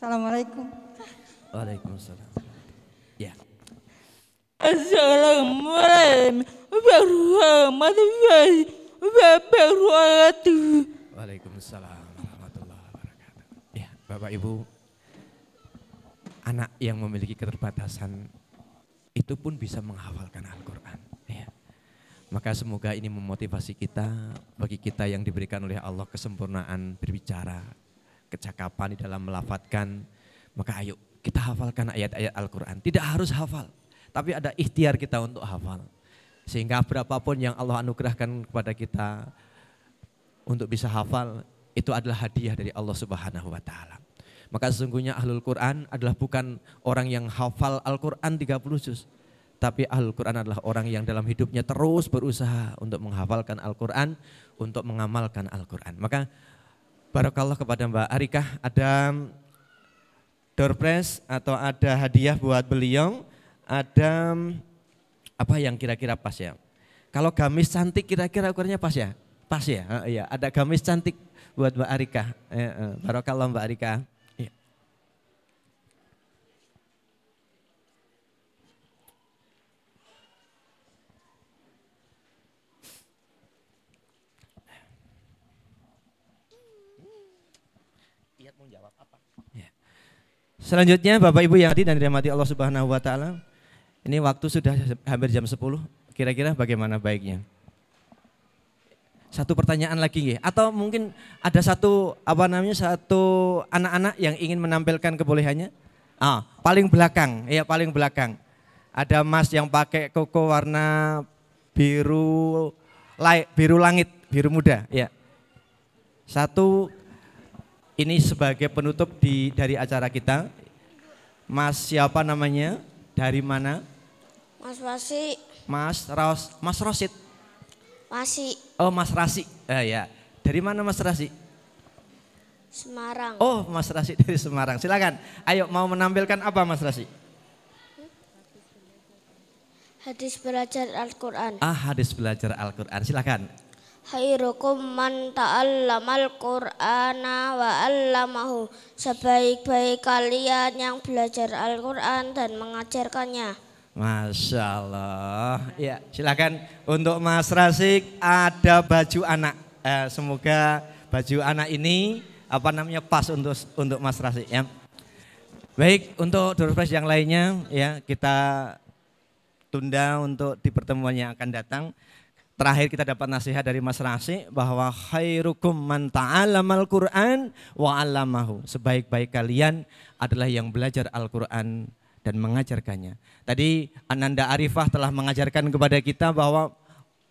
Assalamualaikum. Waalaikumsalam. Ya. Assalamualaikum warahmatullahi wabarakatuh. Waalaikumsalam warahmatullahi wabarakatuh. Ya, Bapak Ibu, anak yang memiliki keterbatasan itu pun bisa menghafalkan Al-Quran. Ya. Maka semoga ini memotivasi kita, bagi kita yang diberikan oleh Allah kesempurnaan berbicara, kecakapan di dalam melafatkan, maka ayo kita hafalkan ayat-ayat Al-Quran. Tidak harus hafal, tapi ada ikhtiar kita untuk hafal. Sehingga berapapun yang Allah anugerahkan kepada kita untuk bisa hafal, itu adalah hadiah dari Allah Subhanahu wa taala. Maka sesungguhnya ahlul Quran adalah bukan orang yang hafal Al-Quran 30 juz. Tapi ahlul Quran adalah orang yang dalam hidupnya terus berusaha untuk menghafalkan Al-Quran, untuk mengamalkan Al-Quran. Maka barakallah kepada Mbak Arikah ada door prize atau ada hadiah buat beliau, ada apa yang kira-kira pas ya? Kalau gamis cantik kira-kira ukurannya pas ya? Pas ya? Iya, ada gamis cantik buat Mbak Arika. Eh, eh, Barakallah Mbak Arika. Selanjutnya Bapak Ibu yang hadir dan dirahmati Allah Subhanahu wa taala. Ini waktu sudah hampir jam 10. Kira-kira bagaimana baiknya? Satu pertanyaan lagi ya. Atau mungkin ada satu apa namanya satu anak-anak yang ingin menampilkan kebolehannya? Ah, paling belakang, ya paling belakang. Ada Mas yang pakai koko warna biru biru langit, biru muda, ya. Satu ini sebagai penutup di dari acara kita. Mas siapa namanya? Dari mana? Mas Wasi, Mas Ros, Mas Rosid. Wasi, Oh, Mas Rasi. Eh, ya. Dari mana Mas Rasi? Semarang. Oh, Mas Rasi dari Semarang. Silakan. Ayo mau menampilkan apa Mas Rasi? Hadis belajar Al-Quran. Ah, hadis belajar Al-Qur'an. Silakan. Khairukum man ta'allamal Qur'ana wa 'allamahu. Sebaik-baik kalian yang belajar Al-Qur'an dan mengajarkannya. Masya Allah. Ya, silakan untuk Mas Rasik ada baju anak. Eh, semoga baju anak ini apa namanya pas untuk untuk Mas Rasik ya. Baik, untuk Dorpres yang lainnya ya kita tunda untuk di pertemuan yang akan datang. Terakhir kita dapat nasihat dari Mas Rasi bahwa khairukum man ta'alamal Qur'an wa 'allamahu. Sebaik-baik kalian adalah yang belajar Al-Qur'an dan mengajarkannya. Tadi Ananda Arifah telah mengajarkan kepada kita bahwa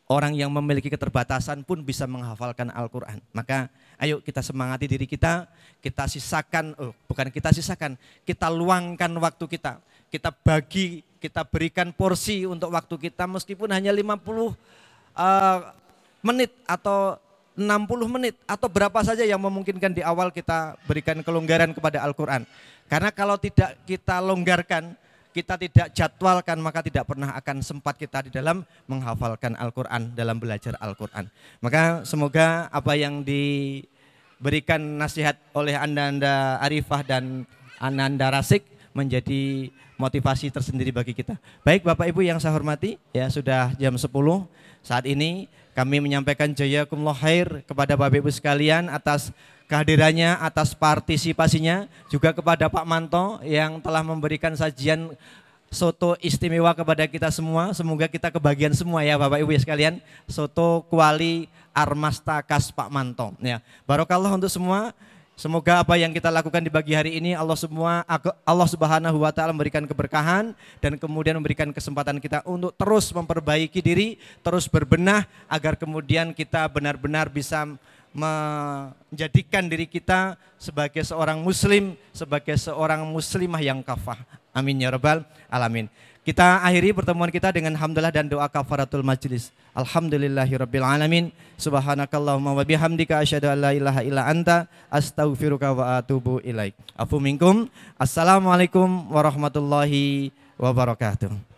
orang yang memiliki keterbatasan pun bisa menghafalkan Al-Quran. Maka ayo kita semangati diri kita, kita sisakan, oh, bukan kita sisakan, kita luangkan waktu kita. Kita bagi, kita berikan porsi untuk waktu kita meskipun hanya 50 uh, menit atau 60 menit atau berapa saja yang memungkinkan di awal kita berikan kelonggaran kepada Al-Quran. Karena kalau tidak kita longgarkan, kita tidak jadwalkan maka tidak pernah akan sempat kita di dalam menghafalkan Al-Quran, dalam belajar Al-Quran. Maka semoga apa yang diberikan nasihat oleh Anda-anda Arifah dan Ananda Rasik menjadi motivasi tersendiri bagi kita. Baik Bapak Ibu yang saya hormati, ya sudah jam 10. Saat ini kami menyampaikan jazakumullah khair kepada Bapak Ibu sekalian atas kehadirannya, atas partisipasinya, juga kepada Pak Manto yang telah memberikan sajian soto istimewa kepada kita semua. Semoga kita kebagian semua ya Bapak Ibu sekalian. Soto kuali Armasta Kas Pak Manto. Ya, barokallah untuk semua. Semoga apa yang kita lakukan di pagi hari ini Allah semua Allah Subhanahu wa taala memberikan keberkahan dan kemudian memberikan kesempatan kita untuk terus memperbaiki diri, terus berbenah agar kemudian kita benar-benar bisa menjadikan diri kita sebagai seorang muslim, sebagai seorang muslimah yang kafah. Amin ya rabbal alamin. Kita akhiri pertemuan kita dengan hamdalah dan doa kafaratul majlis. Alhamdulillahirabbil alamin. Subhanakallahumma wa bihamdika asyhadu an la ilaha illa anta astaghfiruka wa atubu ilaik. Afu minkum. Assalamualaikum warahmatullahi wabarakatuh.